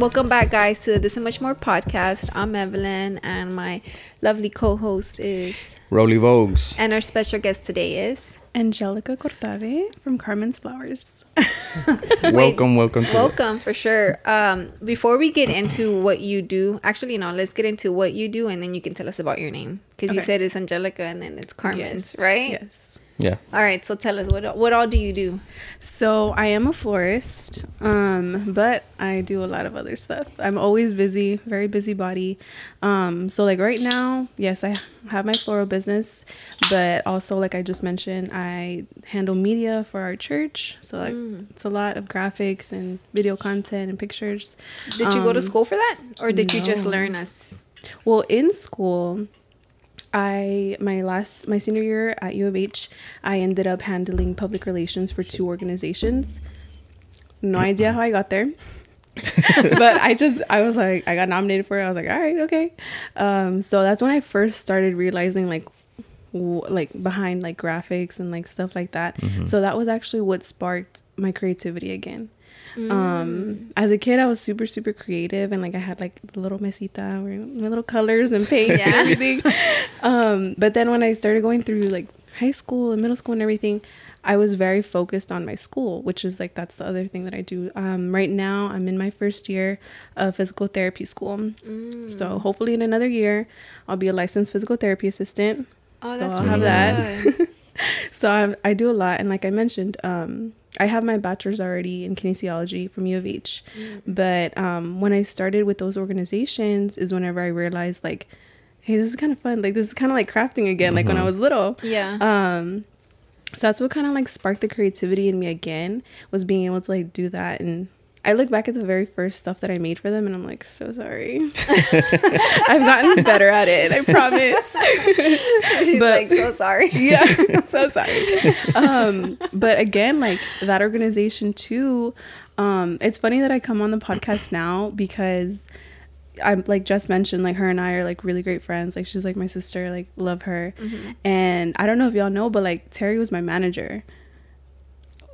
Welcome back, guys, to This and Much More podcast. I'm Evelyn, and my lovely co host is. Roly Vogues. And our special guest today is. Angelica Cortave from Carmen's Flowers. welcome, welcome. welcome, for sure. Um, before we get into what you do, actually, no, let's get into what you do, and then you can tell us about your name. Because you said it's Angelica, and then it's Carmen's, Yes, right? Yes. Yeah. All right, so tell us, what, what all do you do? So I am a florist, um, but I do a lot of other stuff. I'm always busy, very busy body. Um, so like right now, yes, I have my floral business, but also like I just mentioned, I handle media for our church. So like it's a lot of graphics and video content and pictures. Did you go to Um, school for that? Or did you just learn us? Well, in school, I my last my senior year at U of H, I ended up handling public relations for two organizations. No idea how I got there. but I just I was like I got nominated for it. I was like, all right, okay. Um, so that's when I first started realizing like w- like behind like graphics and like stuff like that. So that was actually what sparked my creativity again. Um, as a kid, I was super super creative and like I had like little mesita, or my little colors and paint and everything. um, but then when I started going through like high school and middle school and everything, I was very focused on my school, which is like that's the other thing that I do. Um, right now, I'm in my first year of physical therapy school. Mm. So hopefully, in another year, I'll be a licensed physical therapy assistant. Oh, so that's I'll really have that. So I, I do a lot, and like I mentioned, um, I have my bachelor's already in kinesiology from U of H. But um, when I started with those organizations, is whenever I realized like, hey, this is kind of fun. Like this is kind of like crafting again, like when I was little. Yeah. Um, so that's what kind of like sparked the creativity in me again was being able to like do that and. I look back at the very first stuff that I made for them and I'm like, so sorry. I've gotten better at it, I promise. She's but- like, so sorry. yeah so sorry um but again like that organization too um it's funny that i come on the podcast now because i'm like just mentioned like her and i are like really great friends like she's like my sister like love her and i don't know if y'all know but like terry was my manager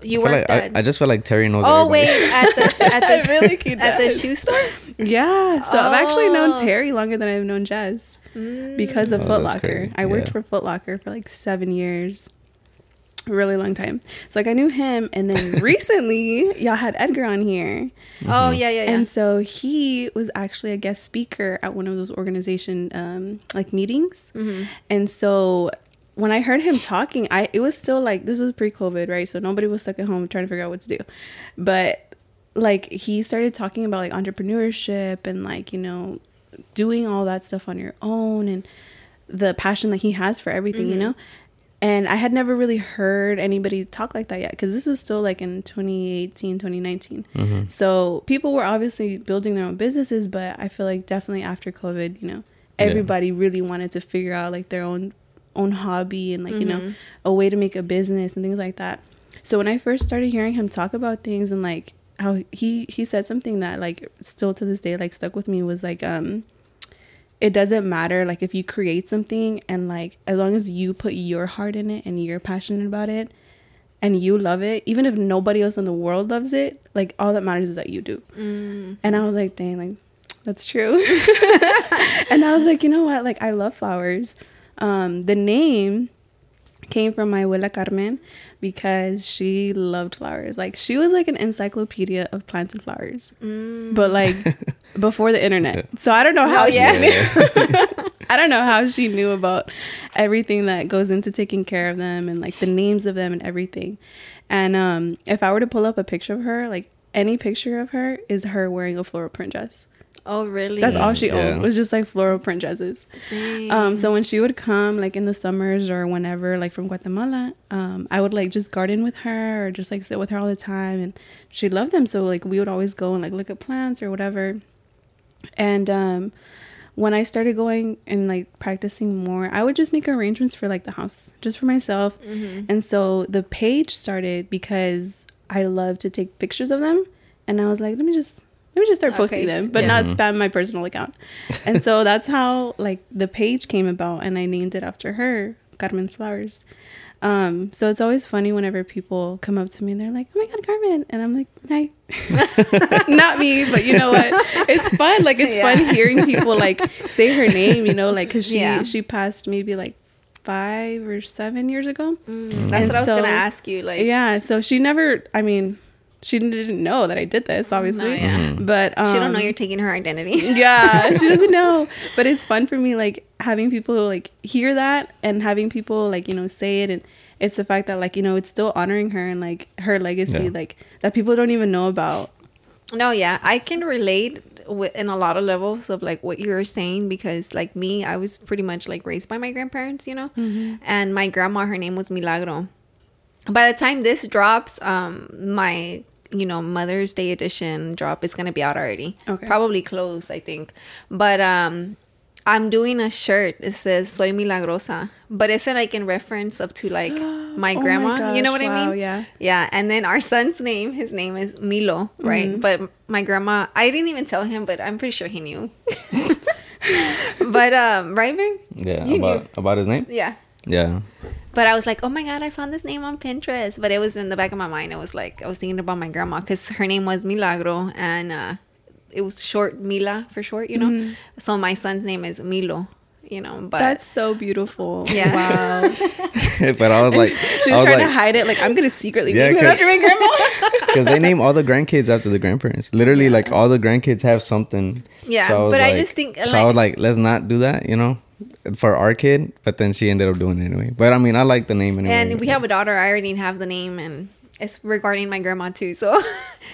You I, feel worked like, I. I just feel like Terry knows oh everybody. wait, at the at the Really at the shoe store. yeah so i've actually Oh. known terry longer than i've known jess because of Oh, Foot that's Locker. great. I worked for Foot Locker for like seven years. A really long time. So like I knew him and then recently y'all had Edgar on here. Oh yeah, yeah, yeah. And so he was actually a guest speaker at one of those organization um like meetings. Mm-hmm. And so when I heard him talking, I it was still like this was pre-COVID, right? So nobody was stuck at home trying to figure out what to do. But like he started talking about like entrepreneurship and like, you know, doing all that stuff on your own and the passion that he has for everything, you mm-hmm. know? And I had never really heard anybody talk like that yet because this was still like in 2018, 2019. Mm-hmm. So people were obviously building their own businesses, but I feel like definitely after COVID, you know, Yeah. everybody really wanted to figure out like their own own hobby and like, you know, a way to make a business and things like that. So when I first started hearing him talk about things and like how he he said something that like still to this day like stuck with me was like um it doesn't matter like if you create something and like as long as you put your heart in it and you're passionate about it and you love it even if nobody else in the world loves it like all that matters is that you do. And i was like dang like that's true. And i was like you know what? Like i love flowers um the name came from my abuela Carmen because she loved flowers. Like she was like an encyclopedia of plants and flowers, but like before the internet. So I don't know how Oh, she yeah. knew. I don't know how she knew about everything that goes into taking care of them and like the names of them and everything. And um, if I were to pull up a picture of her, like any picture of her is her wearing a floral print dress. Oh really? That's all she Yeah. owned was just like floral print dresses. Dang. Um, so when she would come, like in the summers or whenever, like from Guatemala, um, I would like just garden with her or just like sit with her all the time, and she loved them. So like we would always go and like look at plants or whatever. And um, when I started going and like practicing more, I would just make arrangements for like the house just for myself. And so the page started because I love to take pictures of them, and I was like, let me just let me just start A posting page, them, but yeah. not spam my personal account. and so that's how like the page came about, and I named it after her, Carmen's Flowers. Um, so it's always funny whenever people come up to me and they're like, "Oh my god, Carmen," and I'm like, "Hi." Not me, but you know what? It's fun. Like it's Yeah. fun hearing people like say her name. You know, like because she Yeah. she passed maybe like five or seven years ago. Mm, that's And what I was so- gonna ask you. Like, yeah. So she never. I mean, she didn't know that I did this, obviously. No, yeah. But um, she don't know you're taking her identity. yeah she doesn't know but it's fun for me like having people like hear that and having people like you know say it and it's the fact that like you know it's still honoring her and like her legacy Yeah. like that people don't even know about No, yeah, I can relate with in a lot of levels of like what you were saying because like me, I was pretty much like raised by my grandparents, you know, and my grandma, her name was Milagro. By the time this drops, um, my you know Mother's Day edition drop is gonna be out already. Okay. probably close, I think, but um. I'm doing a shirt. It says "Soy milagrosa," but it's like in reference of to like my Oh my grandma. you know gosh, what I mean? yeah. Yeah, and then our son's name, his name is Milo, right? Mm-hmm. But my grandma, I didn't even tell him, but I'm pretty sure he knew. but um, right, babe? Yeah, You about knew. about his name. Yeah. Yeah, But I was like, oh my god, I found this name on Pinterest. But it was in the back of my mind. It was like I was thinking about my grandma because her name was Milagro, and uh, it was short Mila for short, you know. So my son's name is Milo, you know. But that's so beautiful Yeah. wow but I was like, she I was was trying like, to hide it like i'm gonna secretly Yeah, name it 'cause- after my grandma because they name all the grandkids after the grandparents. Literally, like all the grandkids have something. Yeah, was but I just think, So I was like, let's not do that, you know, for our kid. But then she ended up doing it anyway. But I mean, I like the name anyway. and we have a daughter. I already have the name, and it's regarding my grandma too. So,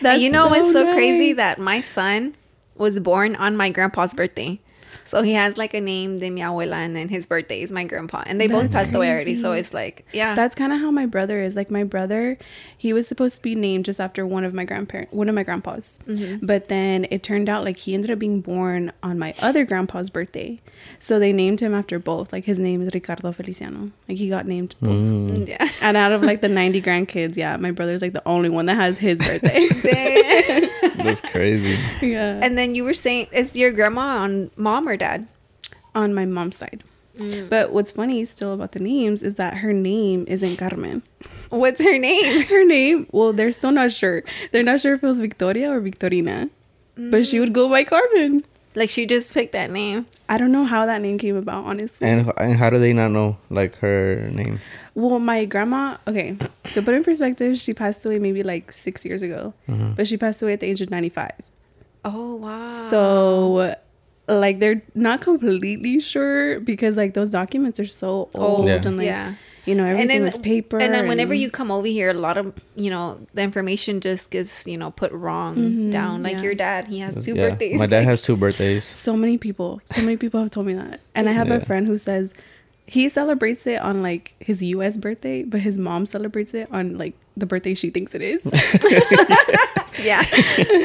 That's you know what's so so crazy that my son was born on my grandpa's birthday. So he has like a name de mi abuela, and then his birthday is my grandpa, and they both That's passed away already. So it's like, yeah, That's kind of how my brother is. Like my brother, he was supposed to be named just after one of my grandparents, one of my grandpas. Mm-hmm. But then it turned out like he ended up being born on my other grandpa's birthday. So they named him after both. Like his name is Ricardo Feliciano. Like he got named both. Mm. yeah. And out of like the 90 grandkids, yeah, my brother's like the only one that has his birthday. That's crazy. yeah. and then you were saying, is your grandma on mom or dad? on my mom's side. Mm. But what's funny still about the names is that her name isn't Carmen. What's her name? her name well they're still not sure they're not sure if it was victoria or victorina but she would go by carmen Like she just picked that name. i don't know how that name came about honestly And, and how do they not know like her name? well my grandma okay to put in perspective she passed away maybe like six years ago but she passed away at the age of 95 Oh wow. so like they're not completely sure because like those documents are so old Yeah. and like Yeah. you know everything was paper And then whenever you come over here, a lot of you know the information just gets you know put wrong mm-hmm. down. Like yeah. your dad, he has two yeah. birthdays. My dad Like, has two birthdays. so many people so many people have told me that and i have a friend who says he celebrates it on like his us birthday but his mom celebrates it on like the birthday she thinks it is yeah,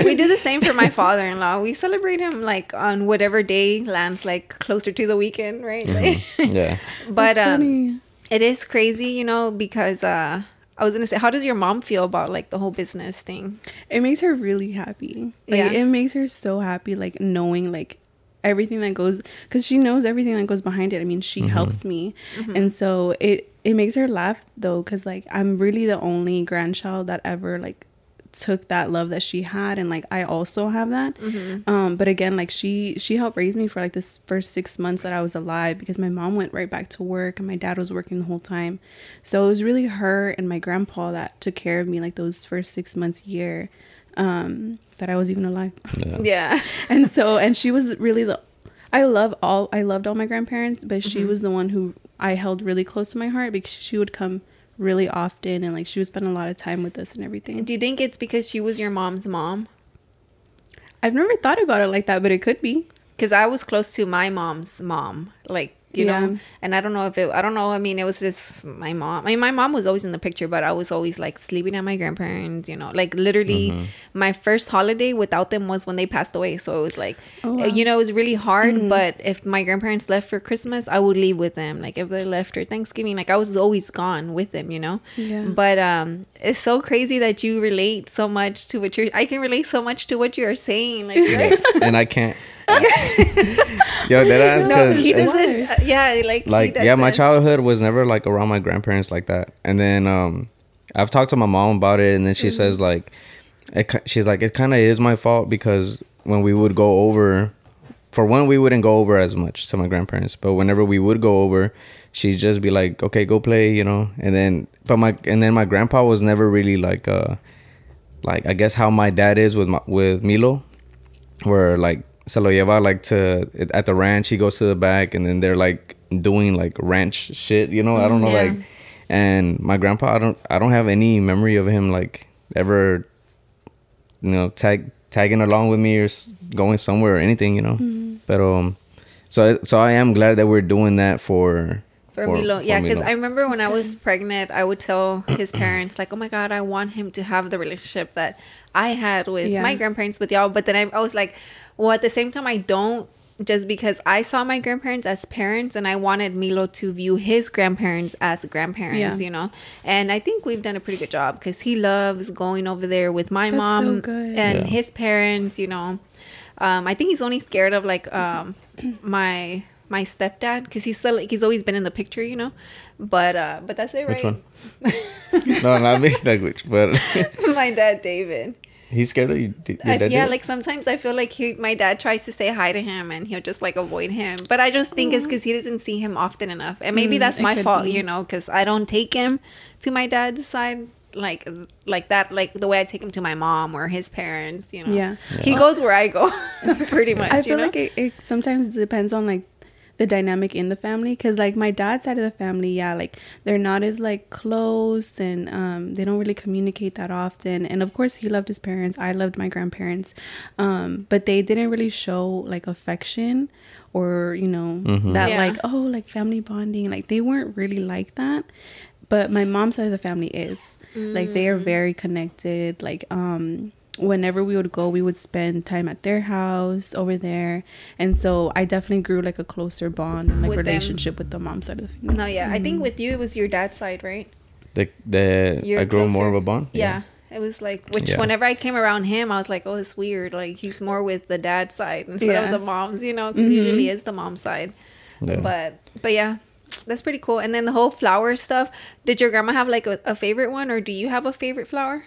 we do the same for my father-in-law. We celebrate him like on whatever day lands like closer to the weekend, right? Like, Yeah. but That's um, it is crazy, you know, because uh, I was gonna say, how does your mom feel about like the whole business thing? it makes her really happy like Yeah. it makes her so happy like knowing like everything that goes because she knows everything that goes behind it. I mean she helps me. And so it it makes her laugh though because like i'm really the only grandchild that ever like took that love that she had and like i also have that. Um but again like she she helped raise me for like this first six months that i was alive because my mom went right back to work and my dad was working the whole time. So it was really her and my grandpa that took care of me like those first six months year. Um that i was even alive Yeah. Yeah, and so and she was really the i love all i loved all my grandparents but she Mm-hmm. was the one who i held really close to my heart because she would come really often and like she would spend a lot of time with us and everything do you think it's because she was your mom's mom? i've never thought about it like that but it could be because I was close to my mom's mom, like you Yeah. know, and I don't know if it, I don't know. I mean, it was just my mom. I mean, my mom was always in the picture, but I was always like sleeping at my grandparents. You know, like literally, my first holiday without them was when they passed away. So it was like, Oh, wow. you know, it was really hard. But if my grandparents left for Christmas, I would leave with them. Like if they left for Thanksgiving, like I was always gone with them. You know. Yeah. But um, it's so crazy that you relate so much to what you're. I can relate so much to what you are saying. Like. right? and I can't Yo, that ass no, he doesn't. uh, yeah, like like yeah, my childhood was never like around my grandparents like that. And then um, I've talked to my mom about it, and then she says like, it, she's like, it kind of is my fault because when we would go over, for one, we wouldn't go over as much to my grandparents, but whenever we would go over, she'd just be like, okay, go play, you know. And then, but my and then my grandpa was never really like uh, like I guess how my dad is with my, with Milo, where like se lo lleva like to at the ranch. He goes to the back, and then they're like doing like ranch shit. You know, I don't know Yeah. like. And my grandpa, I don't, I don't have any memory of him like ever, you know, tag tagging along with me or going somewhere or anything. You know, but um, so so I am glad that we're doing that for for, Milo. Yeah, because I remember when I was pregnant, I would tell his parents like, "Oh my god, I want him to have the relationship that I had with Yeah. my grandparents with y'all." But then I, I was like, "Well, at the same time, I don't." Just because I saw my grandparents as parents, and I wanted Milo to view his grandparents as grandparents, Yeah. you know. And I think we've done a pretty good job because he loves going over there with my That's so mom good. and Yeah. his parents, you know. Um, I think he's only scared of like um, my my stepdad because he's still like he's always been in the picture, you know. But uh, but that's it, right? Which one? no, not me, like which, but my dad, David. He's scared of you. Your I, dad yeah, did? like sometimes I feel like he, my dad tries to say hi to him and he'll just like avoid him. But I just think it's because he doesn't see him often enough, and maybe Mm, that's my fault, be. you know, because I don't take him to my dad's side like like that, like the way I take him to my mom or his parents, you know. Yeah. he goes where I go, pretty much. I you feel know? like it, it sometimes depends on like the dynamic in the family because like my dad's side of the family yeah like they're not as like close and um they don't really communicate that often. And of course he loved his parents. I loved my grandparents. Um but they didn't really show like affection or you know that Yeah. like oh like family bonding. Like they weren't really like that. But my mom's side of the family is. Like they are very connected. Like um whenever we would go we would spend time at their house over there and so i definitely grew like a closer bond and like With them. relationship with the mom side of the family No, yeah, I think with you it was your dad's side, right? the the You're I grew more of a bond. Yeah. It was like, which Yeah. whenever I came around him, I was like, oh, it's weird. Like he's more with the dad side instead Yeah. of the mom's, you know, because Mhm. usually it's the mom side. Yeah. But but yeah, that's pretty cool. And then the whole flower stuff. Did your grandma have like a, a favorite one, or do you have a favorite flower?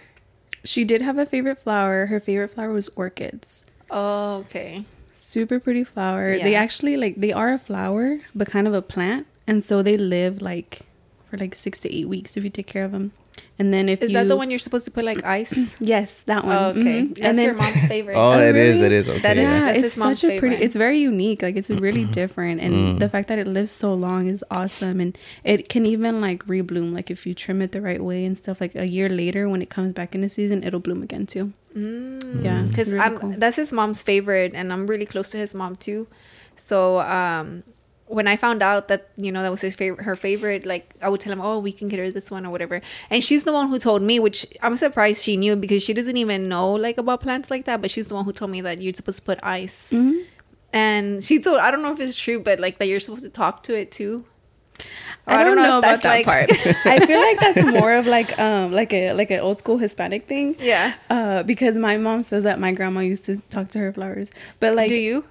She did have a favorite flower. Her favorite flower was orchids. Oh, okay. super pretty flower. They actually like they are a flower but kind of a plant. And so they live like for like six to eight weeks if you take care of them and then if Is you that the one you're supposed to put like ice? yes that one Oh, okay, Mhm. that's your mom's favorite. Oh, Oh, it is. really? It is. Okay. That is- yeah. yeah, That's it's his mom's such a pretty. It's very unique. Like it's really different, and Mm. the fact that it lives so long is awesome. And it can even like rebloom. Like if you trim it the right way and stuff. Like a year later, when it comes back into season, it'll bloom again too. Mm. Yeah, because really cool. that's his mom's favorite, and I'm really close to his mom too. So um, when I found out that you know that was his favorite, her favorite, like I would tell him, "Oh, we can get her this one or whatever." And she's the one who told me, which I'm surprised she knew because she doesn't even know like about plants like that. But she's the one who told me that you're supposed to put ice. Mhm. And she told I don't know if it's true, but like that you're supposed to talk to it too. Or I don't, know, if about that that's, part. I feel like that's more of like um like a like an old school Hispanic thing. yeah. Uh, because my mom says that my grandma used to talk to her flowers, but like Do you?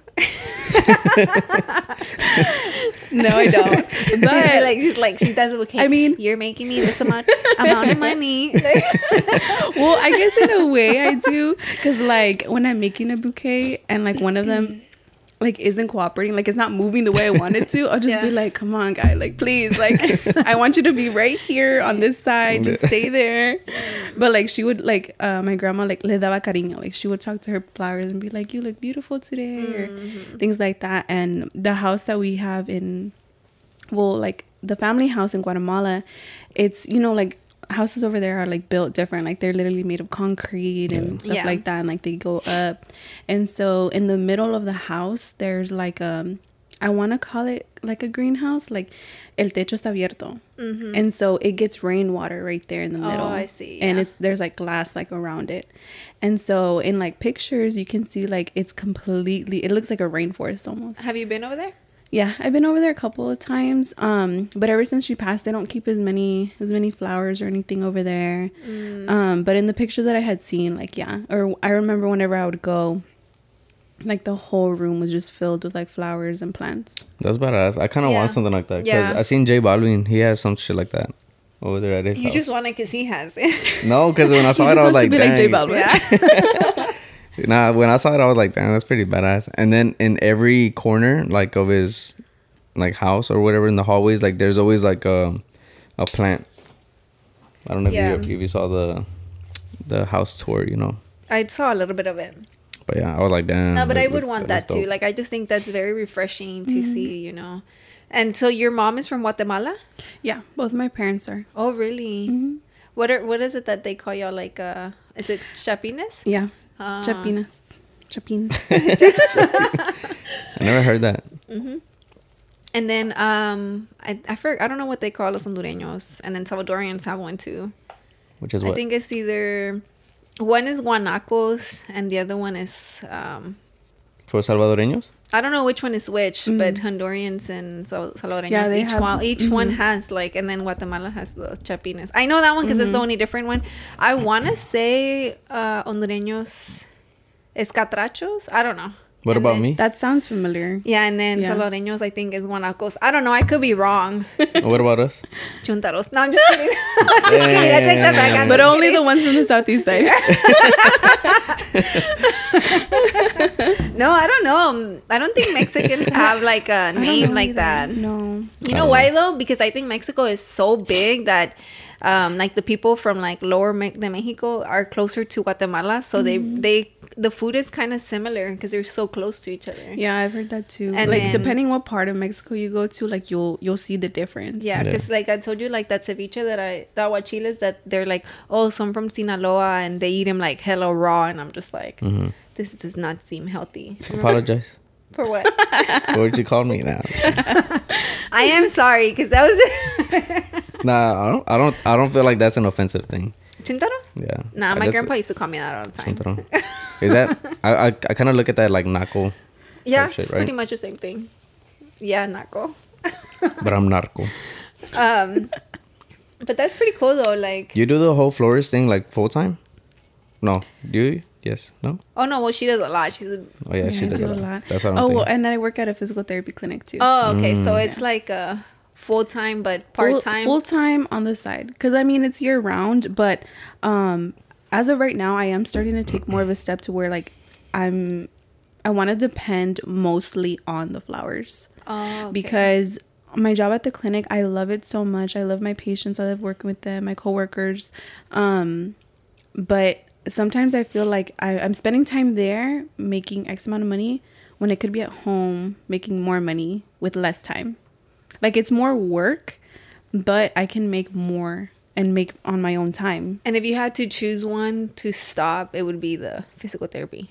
No, I don't. she's like she's like she does. Okay, I mean- you're making me this amount amount of money. well, I guess in a way I do, because like when I'm making a bouquet and like one of them like isn't cooperating, like it's not moving the way I want it to, I'll just be like, "Come on, guy, like please, like I want you to be right here on this side, just stay there." But like she would like uh, my grandma like le daba cariño, like she would talk to her flowers and be like, "You look beautiful today," or things like that. And the house that we have in well like the family house in guatemala it's you know like houses over there are like built different. Like they're literally made of concrete and stuff Yeah. like that and like they go up. And so in the middle of the house there's like um i want to call it like a greenhouse like el techo está abierto. And so it gets rainwater right there in the Mm-hmm. Oh, middle I see, and it's there's like glass like around it. And so in like pictures you can see like it's completely it looks like a rainforest almost. Have you been over there? Yeah, I've been over there a couple of times. Um, but ever since she passed, they don't keep as many as many flowers or anything over there. Um, but in the pictures that I had seen, like yeah, or I remember whenever I would go, like the whole room was just filled with like flowers and plants. That's badass. I kind of Yeah. want something like that. 'cause Yeah. I seen J Balvin. He has some shit like that over there at his You house. just want it because he has it. no, because when I saw He it, I was like, to be like J Dang. Balvin. yeah. Nah, when I saw it, I was like, damn, that's pretty badass. And then in every corner, like of his like house or whatever in the hallways, like there's always like a a plant. I don't know Yeah. if, you, if you saw the the house tour, you know. I saw a little bit of it. But yeah, I was like, damn. No, but I would looks- want looks that too. Like I just think that's very refreshing to see, you know. And so your mom is from Guatemala? Yeah, both my parents are. Oh, really? Mm-hmm. What are what is it that they call y'all like uh is it chapines? Yeah, Ah. Chapinas. Chapin. I never heard that. And then um I I for, I don't know what they call los hondureños and then Salvadorians have one too. Which is what? I think it's either one is guanacos and the other one is um For Salvadoreños? I don't know which one is which, but Hondurans and Sal- Salvadoreños. Yeah, each have- one, each one has like, and then Guatemala has the chapines. I know that one because it's the Mm-hmm. only different one. I want to say uh, Hondureños escatrachos. I don't know. What And about then- me? That sounds familiar. Yeah, and then Yeah. Salvadoreños, I think, is guanacos. I don't know. I could be wrong. what about us? Chuntaros. No, I'm just kidding. I'm just kidding. I take that back. I'm But just only the ones from the southeast side. No, I don't know. I don't think Mexicans have like a name like either. that. No. You know why though? Because I think Mexico is so big that um, like the people from like lower Me- de Mexico are closer to Guatemala, so Mm-hmm. they they the food is kind of similar because they're so close to each other. Yeah, I've heard that too. And like then- depending what part of Mexico you go to, like you'll you'll see the difference. Yeah, Yeah. because like I told you, like that ceviche that I that aguachiles that they're like, oh, some from Sinaloa and they eat them like hella raw, and I'm just like, Mm-hmm. this does not seem healthy. Apologize. For what? what would you call me now? I am sorry because that was just nah, I don't. I don't. I don't feel like that's an offensive thing. Chuntaro. Yeah. Nah, my grandpa used to call me that all the time. Chuntaro. Is that? I I, I kind of look at that like naco, Yeah, shit, it's right? pretty much the same thing. Yeah, naco. but I'm narco. Um, but that's pretty cool though. Like, You do the whole florist thing like full time? No. Do you? Yes. No. oh no, well she does a lot. She's a, Oh yeah, she I does do a a lot. lot. That's what I'm oh, thinking. well, and I work at a physical therapy clinic too. oh okay, so Mm. it's like a full time but part time. Full time on the side. Because I mean, it's year round, but um, as of right now, I am starting to take more of a step to where like I'm, I want to depend mostly on the flowers Oh, okay. because my job at the clinic, I love it so much. I love my patients. I love working with them, my coworkers. Um, but sometimes I feel like I, I'm spending time there making X amount of money when I could be at home making more money with less time. Like it's more work, but I can make more and make on my own time. And if you had to choose one to stop, it would be the physical therapy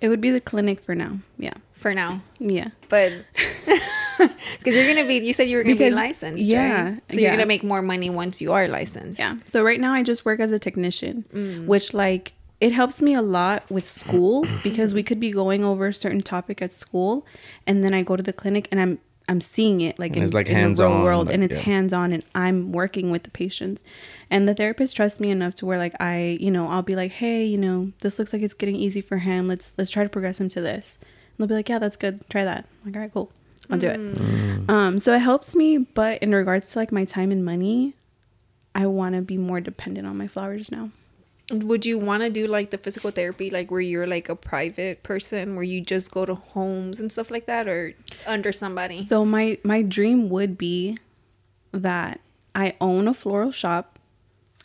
It would be the clinic for now. Yeah. for now. Yeah. But because you're gonna be, you said you were gonna be Because- licensed, yeah, right? So you're gonna make more money once you are licensed. Yeah. So right now I just work as a technician, mm. which like it helps me a lot with school because we could be going over a certain topic at school and then I go to the clinic and I'm I'm seeing it like And in, it's, like, in the real hands-on, world like, and it's yeah. hands on and I'm working with the patients. And the therapist trusts me enough to where like I, you know, I'll be like, "Hey, you know, this looks like it's getting easy for him. Let's let's try to progress him to this." And they'll be like, "Yeah, that's good. Try that." I'm like, "All right, cool. I'll do it." Um, so it helps me, but in regards to like my time and money, I want to be more dependent on my flowers now. Would you want to do like the physical therapy, like where you're like a private person, where you just go to homes and stuff like that, or under somebody? So my my dream would be that I own a floral shop,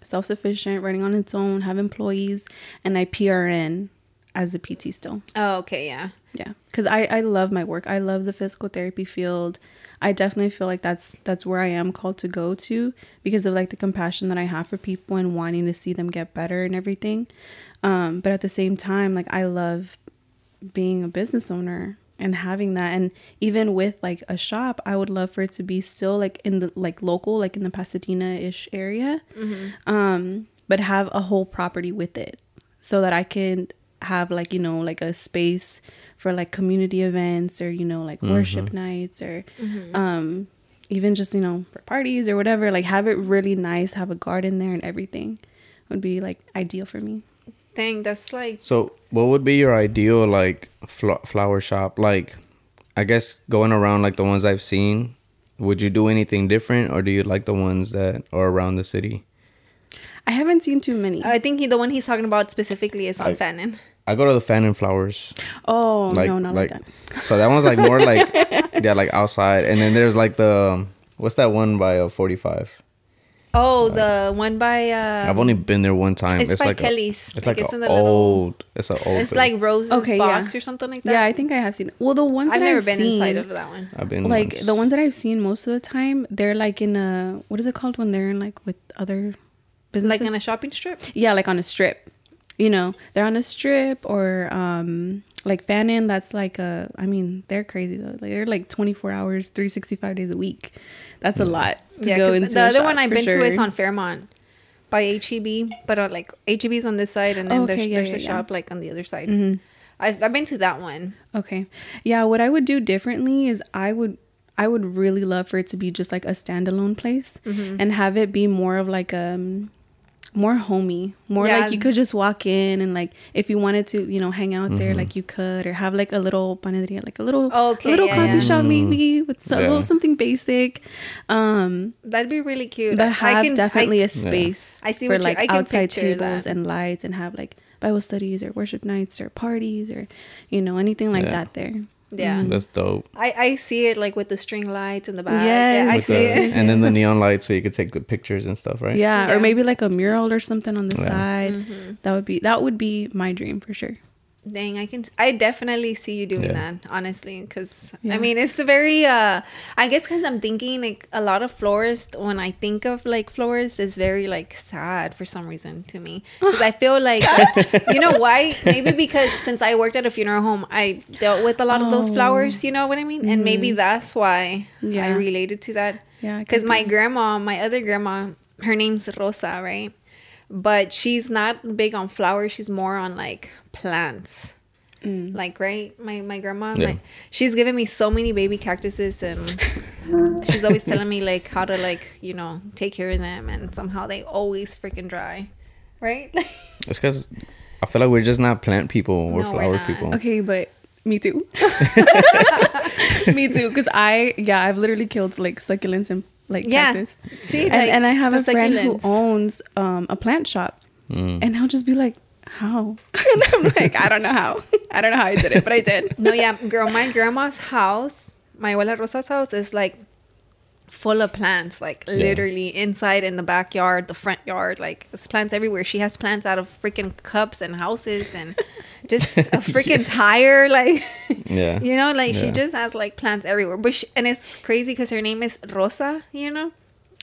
self sufficient, running on its own, have employees, and I PRN as a PT still. Oh, okay, yeah. Yeah, because I I love my work. I love the physical therapy field. I definitely feel like that's that's where I am called to go to because of like the compassion that I have for people and wanting to see them get better and everything. Um, but at the same time, like I love being a business owner and having that. And even with like a shop i would love for it to be still like in the like local like in the pasadena-ish area. Um but have a whole property with it so that i can have like you know like a space for like community events or you know like worship nights or um even just you know for parties or whatever like have it really nice have a garden there and everything would be like ideal for me thing that's like So, what would be your ideal like fl- flower shop? Like, I guess going around like the ones I've seen, would you do anything different, or do you like the ones that are around the city? I haven't seen too many. I think he, the one he's talking about specifically is on I- Fannin. I go to the Fannin Flowers. oh Like, no, not like, that. So that one's like more like yeah, like outside, and then there's like the what's that one by uh, 45? Oh, the one by uh I've only been there one time. it's by like Kelly's. A, it's Like, like, it's a in the little- old. It's an old. it's building. like Rose's Okay, box yeah. or something like that. Yeah, I think I have seen. Well, the ones I've that never I've been seen, inside of that one. I've been like once. the ones that I've seen most of the time, they're like in a what is it called when they're in like with other businesses? Like on a shopping strip. yeah, like on a strip. You know, they're on a strip or um like Fannin. That's like a. I mean, they're crazy though. Like they're like twenty four hours, three sixty five days a week. That's a lot to yeah, go 'cause into. the a other shop, one I've for been to is on Fairmont by HEB, but uh, like HEB's on this side, and then Oh, there's, yeah, there's yeah, a yeah. shop like on the other side. Mhm. I've, I've been to that one. Okay. Yeah, what I would do differently is I would I would really love for it to be just like a standalone place Mm-hmm. and have it be more of like um more homey. More Yeah. like you could just walk in and like if you wanted to, you know, hang out there like you could or have like a little panaderia, like a little Okay, a little yeah, coffee yeah. shop maybe with so, a little something basic. Um That'd be really cute. but I have can- definitely I, a space I see for what you- like I can outside picture tables that. and lights and have like Bible studies or worship nights or parties or you know anything like Yeah. that there. Yeah. That's dope. I, I see it like with the string lights in the back. Yes. Yeah, I With see the- it. and then the neon lights so you could take the pictures and stuff, right? Yeah, Yeah. or maybe like a mural or something on the Yeah. side. Mm-hmm. That would be that would be my dream for sure. Dang, I can. I definitely see you doing Yeah. that, honestly, because Yeah. I mean, it's a very. uh I guess because I'm thinking like a lot of florists. When I think of like florists, it's very like sad for some reason to me. Because I feel like you know why? Maybe because since I worked at a funeral home, I dealt with a lot of those Oh. flowers. You know what I mean? And maybe that's why I related to that. Yeah, Because my grandma, my other grandma, her name's Rosa, right? But she's not big on flowers. She's more on like plants. Mm. Like right, my my grandma, Yeah. my, she's given me so many baby cactuses, and she's always telling me like how to like you know take care of them, and somehow they always freaking dry, right? It's because I feel like we're just not plant people. We're No, we're flower people. Okay, but me too. me too, because I yeah I've literally killed like succulents and like Yeah. cactus. See, and, like, and I have the a friend who owns um, a plant shop, Mm. and I'll just be like, how? and I'm like, I don't know how. I don't know how I did it, but I did. no, yeah, girl, my grandma's house, my abuela Rosa's house is like full of plants, like literally inside in the backyard, the front yard, like there's plants everywhere. She has plants out of freaking cups and houses and just a freaking tire, like Yeah. you know, like she just has like plants everywhere. But she, and it's crazy because her name is Rosa, you know.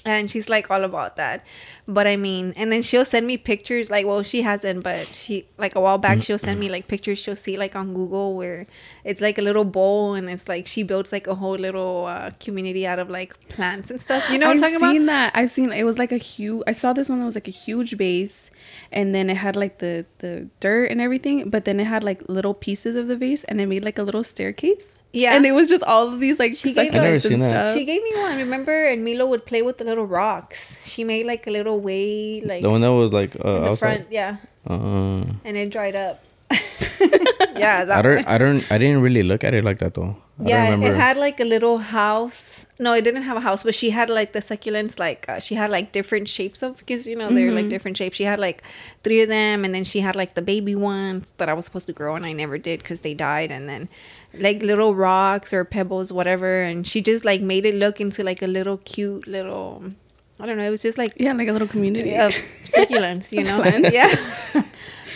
And she's like all about that. But I mean, and then she'll send me pictures like, well, she hasn't, but she, like a while back, she'll send me like pictures she'll see like on Google where it's like a little bowl and it's like she builds like a whole little uh, community out of like plants and stuff. You know what I've I'm talking seen about? that. I've seen it was like a huge. I saw this one that was like a huge vase, and then it had like the the dirt and everything. But then it had like little pieces of the vase, and it made like a little staircase. Yeah. and it was just all of these like She gave succulents us- and seen that. stuff. She gave me one, remember? And Milo would play with the little rocks. She made like a little way, like The one that was like uh, in the outside. front, yeah. Uh, and it dried up. yeah, that I don't. one. I don't. I didn't really look at it like that though. I yeah, don't remember. it had like a little house. No, it didn't have a house, but she had like the succulents. Like uh, she had like different shapes of because you know they're Mm-hmm. like different shapes. She had like three of them, and then she had like the baby ones that I was supposed to grow, and I never did because they died. And then like little rocks or pebbles, whatever. And she just like made it look into like a little cute little. I don't know. It was just like yeah, like a little community. of succulents, you know. Yeah.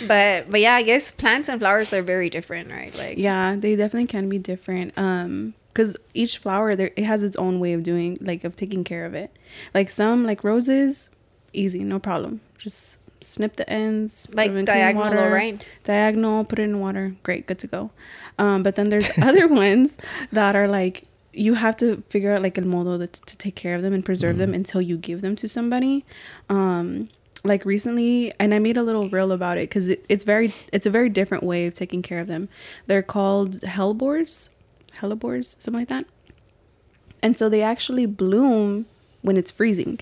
but but yeah, I guess plants and flowers are very different, right? Like Yeah, they definitely can be different. Um, because each flower there it has its own way of doing like of taking care of it. Like some like roses, easy, no problem. Just snip the ends, put like 'em in clean diagonal, water. right? diagonal, put it in water, great, good to go. Um, but then there's other ones that are like you have to figure out like el modo to, to take care of them and preserve them until you give them to somebody. Um, like recently, and I made a little reel about it because it, it's very it's a very different way of taking care of them. They're called hellebores, hellebores, something like that. And so they actually bloom when it's freezing.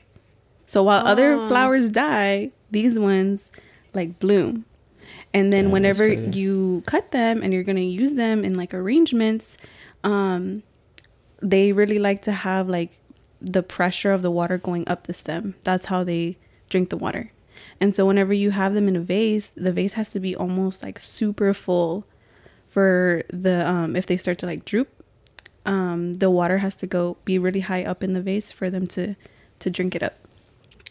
So while other Oh. flowers die, these ones like bloom. And then Yeah, whenever you cut them and you're gonna use them in like arrangements, um, they really like to have like the pressure of the water going up the stem. That's how they drink the water. And so whenever you have them in a vase, the vase has to be almost like super full for the um if they start to like droop, um the water has to go be really high up in the vase for them to to drink it up.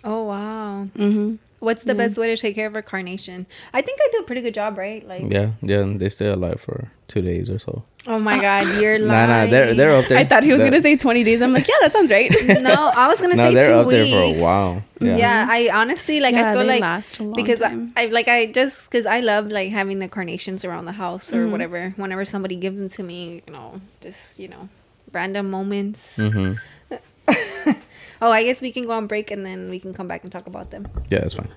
Oh wow. Mm-hmm. What's the best way to take care of a carnation? I think I do a pretty good job, right? Like, Yeah, yeah, and they stay alive for two days or so. oh my god, you're lying. nah, nah, they're they're up there. I thought he was They're- gonna say 20 days. I'm like, yeah, that sounds right. no, I was gonna No, say they're two up weeks. there for a while. Yeah. Yeah. I honestly like. Yeah, I feel like last because I. I like I just because I love like having the carnations around the house Mm-hmm. or whatever. Whenever somebody gives them to me, you know, just you know, random moments. hmm Oh, I guess we can go on break and then we can come back and talk about them. Yeah, that's fine.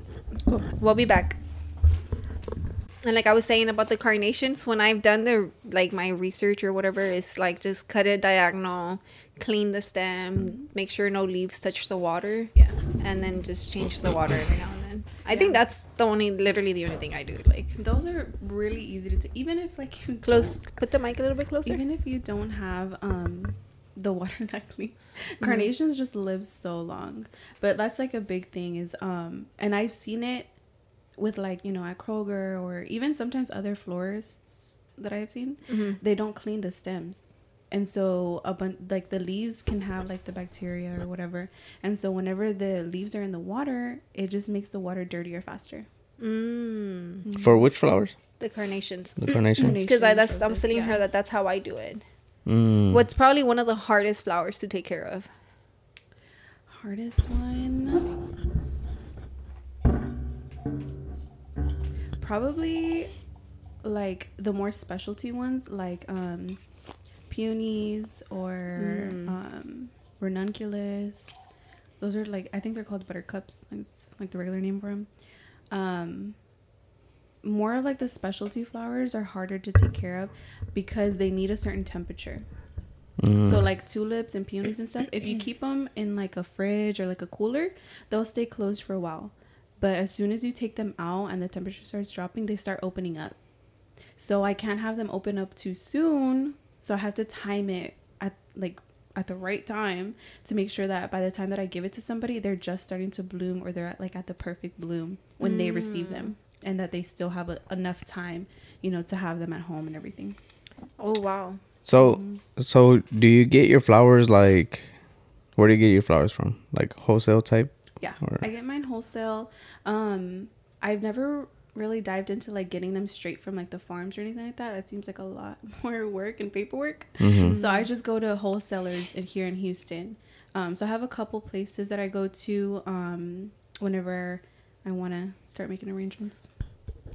We'll be back. And like I was saying about the carnations, when I've done the like my research or whatever, it's like just cut it diagonal, clean the stem, make sure no leaves touch the water, yeah. and then just change the water every now and then. I think that's the only, literally the only thing I do. Like Those are really easy to, t- even if like you close, put the mic a little bit closer. even if you don't have um the water that clean, Mm-hmm. carnations just live so long. But that's like a big thing is um, and I've seen it with like you know at Kroger or even sometimes other florists that I've seen, Mhm. they don't clean the stems. And so a bunch like the leaves can have like the bacteria or whatever. And so whenever the leaves are in the water, it just makes the water dirtier faster. Mm, For which flowers? the carnations. The carnations Because I that's i'm Roses, telling yeah. her that that's how I do it. Mm. What's probably one of the hardest flowers to take care of? Hardest one. Probably like the more specialty ones like um peonies or Mm. um ranunculus. Those are like I think they're called buttercups. It's like the regular name for them. Um more of like the specialty flowers are harder to take care of because they need a certain temperature. Mm. So like tulips and peonies and stuff, if you keep them in like a fridge or like a cooler, they'll stay closed for a while. But as soon as you take them out and the temperature starts dropping, they start opening up. So I can't have them open up too soon. So I have to time it at like at the right time to make sure that by the time that I give it to somebody, they're just starting to bloom or they're at like at the perfect bloom when they receive them and that they still have a, enough time, you know, to have them at home and everything. Oh wow. So, so do you get your flowers like? Where do you get your flowers from? Like wholesale type? Yeah, Or- I get mine wholesale. Um, I've never really dived into like getting them straight from like the farms or anything like that. That seems like a lot more work and paperwork. Mhm. So I just go to wholesalers in here in Houston. Um, so I have a couple places that I go to um, whenever I want to start making arrangements.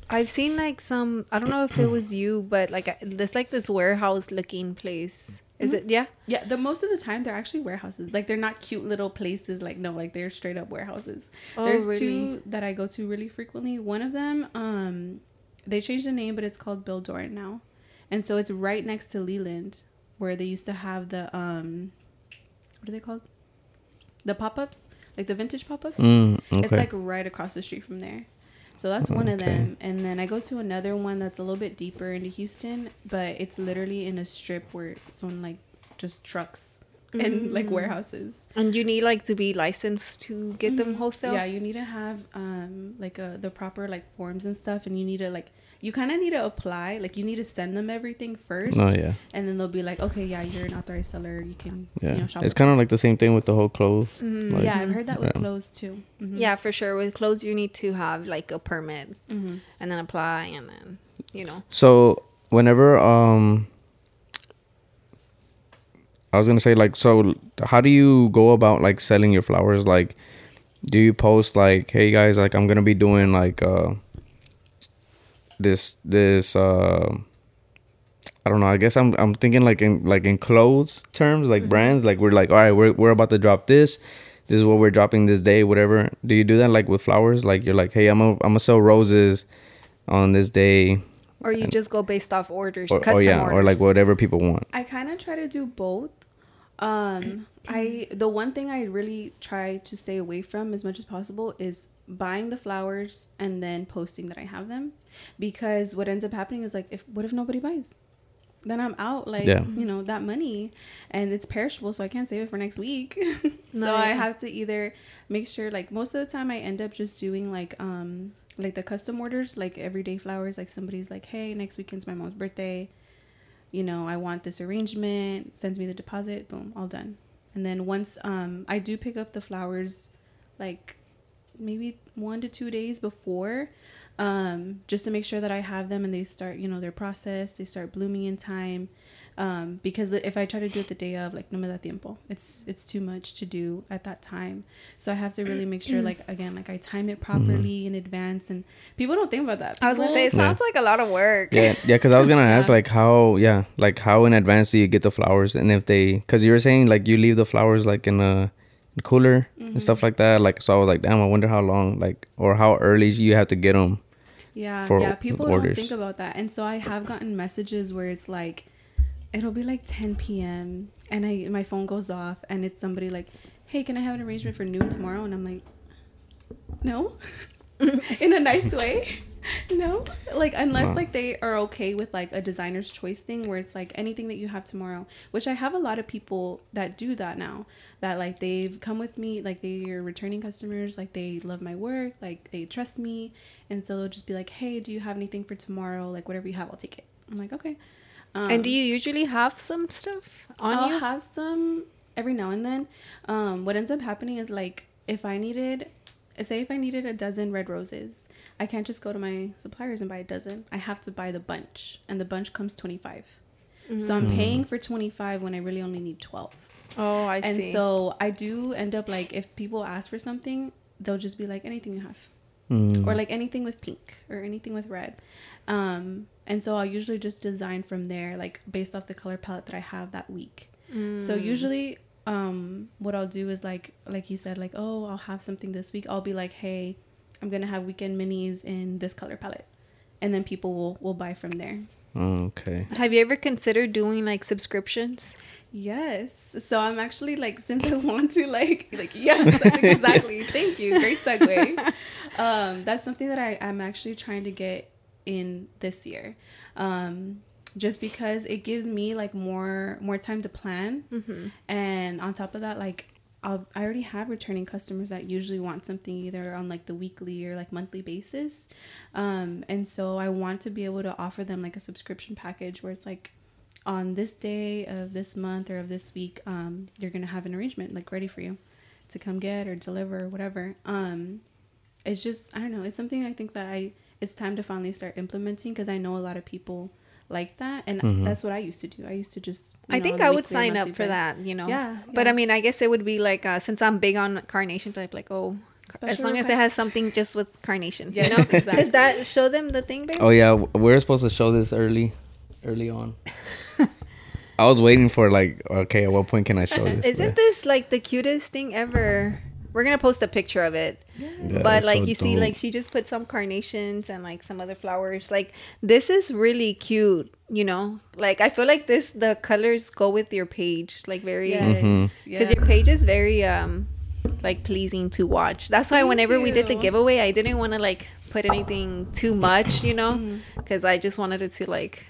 I've seen like some. I don't know if it was you, but like there's like this warehouse looking place. Is it? Yeah. Yeah, the most of the time they're actually warehouses. Like they're not cute little places. Like no, like they're straight up warehouses. Oh, There's really? two that I go to really frequently. One of them, um, they changed the name, but it's called Bill Doran now, and so it's right next to Leland, where they used to have the um, what are they called? The pop ups, like the vintage pop ups. Mm, okay. It's like right across the street from there. So that's one of them. And then I go to another one that's a little bit deeper into Houston, but it's literally in a strip where it's on like just trucks and like Mm. warehouses. And you need like to be licensed to get them wholesale. Yeah, you need to have um like a the proper like forms and stuff and you need to like you kind of need to apply like you need to send them everything first Oh yeah, and then they'll be like okay yeah you're an authorized seller you can yeah. you know shop it's kind of like the same thing with the whole clothes. Mhm. Like, yeah I've heard that with clothes too Mhm. Yeah, for sure. With clothes, you need to have like a permit Mhm. and then apply, and then you know. So whenever um, I was gonna say like, so how do you go about like selling your flowers? Like, do you post like, hey guys, like I'm gonna be doing like uh this this uh I don't know. I guess I'm I'm thinking like in like in clothes terms, like brands. Like we're like, all right, we're we're about to drop this. This is what we're dropping this day, whatever. Do you do that like with flowers? Like you're like, hey, I'm a, I'm gonna sell roses on this day, Or you just go based off orders, or, custom or yeah, orders. or like whatever people want. I kind of try to do both. Um, I the one thing I really try to stay away from as much as possible is buying the flowers and then posting that I have them. Because what ends up happening is like if what if nobody buys? Then I'm out like Yeah. you know that money. And it's perishable so I can't save it for next week. so No, I have to either make sure like most of the time I end up just doing like um like the custom orders like everyday flowers. Like somebody's like hey next weekend's my mom's birthday. You know I want this arrangement. Sends me the deposit. Boom all done. And then once um I do pick up the flowers like maybe one to two days before um just to make sure that I have them and they start you know their process they start blooming in time. Um because if I try to do it the day of like no me da tiempo. It's it's too much to do at that time. So I have to really make sure like again like I time it properly in advance. And people don't think about that. I was gonna say it People- Yeah. sounds like a lot of work. Yeah, yeah, because I was gonna ask like how, yeah, like how in advance do you get the flowers, and if they, because you were saying like you leave the flowers like in a cooler and Mm-hmm. stuff like that. Like, so I was like, damn, I wonder how long, like, or how early you have to get them. Yeah, yeah. People orders. don't think about that, and so I have gotten messages where it's like, it'll be like 10 p.m. and I my phone goes off, and it's somebody like, "Hey, can I have an arrangement for noon tomorrow?" And I'm like, "No," in a nice way. No, like unless Wow. like they are okay with like a designer's choice thing where it's like anything that you have tomorrow, which I have a lot of people that do that now. That like they've come with me, like they're returning customers, like they love my work, like they trust me, and so they'll just be like, "Hey, do you have anything for tomorrow? Like whatever you have, I'll take it." I'm like, "Okay." Um, And do you usually have some stuff on I'll you? have some every now and then. Um, what ends up happening is like if I needed, say if I needed a dozen red roses, I can't just go to my suppliers and buy a dozen. I have to buy the bunch, and the bunch comes twenty five. So I'm paying for twenty five when I really only need twelve. oh, I and see. And so I do end up like if people ask for something, they'll just be like anything you have Mm. or like anything with pink or anything with red. Um, and so I'll usually just design from there, like based off the color palette that I have that week. So Mm. usually, um, what I'll do is like, like you said, like, oh, I'll have something this week. I'll be like, hey, I'm gonna have weekend minis in this color palette, and then people will will buy from there. Okay. have you ever considered doing like subscriptions? Yes. So I'm actually like, since I want to like, like yes, exactly. Thank you. Great segue. Um, that's something that I I'm actually trying to get in this year, um, just because it gives me like more more time to plan, Mm-hmm. and on top of that, like. I'll, I already have returning customers that usually want something either on like the weekly or like monthly basis. Um, and so I want to be able to offer them like a subscription package where it's like on this day of this month or of this week, um, you're gonna have an arrangement like ready for you to come get or deliver or whatever. Um, it's just I don't know. It's something I think that I it's time to finally start implementing because I know a lot of people like that, and Mhm. that's what I used to do. I used to just. you I know, think on I would sign up for that, you know. Yeah, But. I mean, I guess it would be like uh, since I'm big on carnation type, like oh, as Special long as it has something just with carnations, Yes, you know. exactly. Does that show them the thing, babe? Oh yeah, we're supposed to show this early, early on. I was waiting for like, okay, at what point can I show this? Isn't this like the cutest thing ever? We're gonna post a picture of it. Yeah, but like so you see, like she just put some carnations and like some other flowers. Like this is really cute, you know. Like I feel like this the colors go with your page, like very Yes, Mhm. yeah. because your page is very um like pleasing to watch. That's why Thank whenever we did the giveaway, I didn't want to like put anything too much, you know, because I just wanted it to like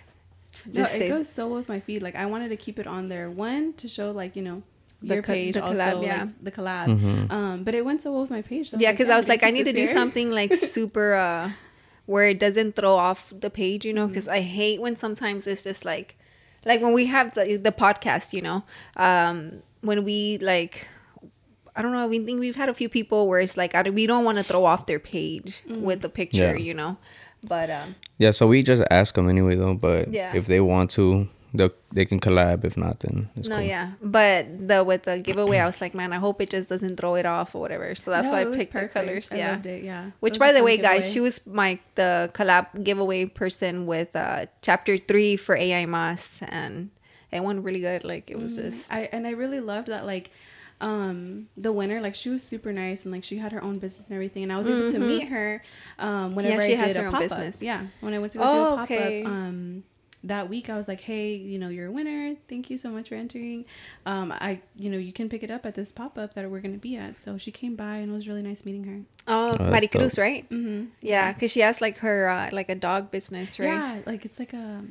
No, just it stay. goes so well with my feed. Like I wanted to keep it on there. One to show like you know The your co- page, the also collab, yeah. like the collab. Mhm. Um, but it went so well with my page. so yeah because i was like i need to do this something like super uh where it doesn't throw off the page you know Mm-hmm. because i hate when sometimes it's just like like when we have the, the podcast you know um when we like i don't know we think we've had a few people where it's like I, don't- we don't want to throw off their page Mm-hmm. with the picture Yeah. you know but um Yeah, so we just ask them anyway though. But Yeah. if they want to, they they can collab. If not, then it's no cool. yeah but the with the giveaway i was like man i hope it just doesn't throw it off or whatever so that's No, why i was picked the perfect. colors I yeah loved it. Yeah. Which, was by the fun way, guys, she was my the collab giveaway person with uh, chapter three for AI Mas, and it went really good. Like it was Mhm. just I and I really loved that like um the winner like she was super nice and like she had her own business and everything and I was able to Mhm. meet her um whenever Yeah, she I has did her a own pop business. up yeah when I went to go do Oh, a pop okay. up um that week I was like, hey, you know, you're a winner. Thank you so much for entering. Um, I, you know, you can pick it up at this pop up that we're gonna be at. So she came by and it was really nice meeting her. Oh, Oh, Maricruz, right? Mm-hmm. Yeah, because she has like her uh, like a dog business, right? Yeah, like it's like a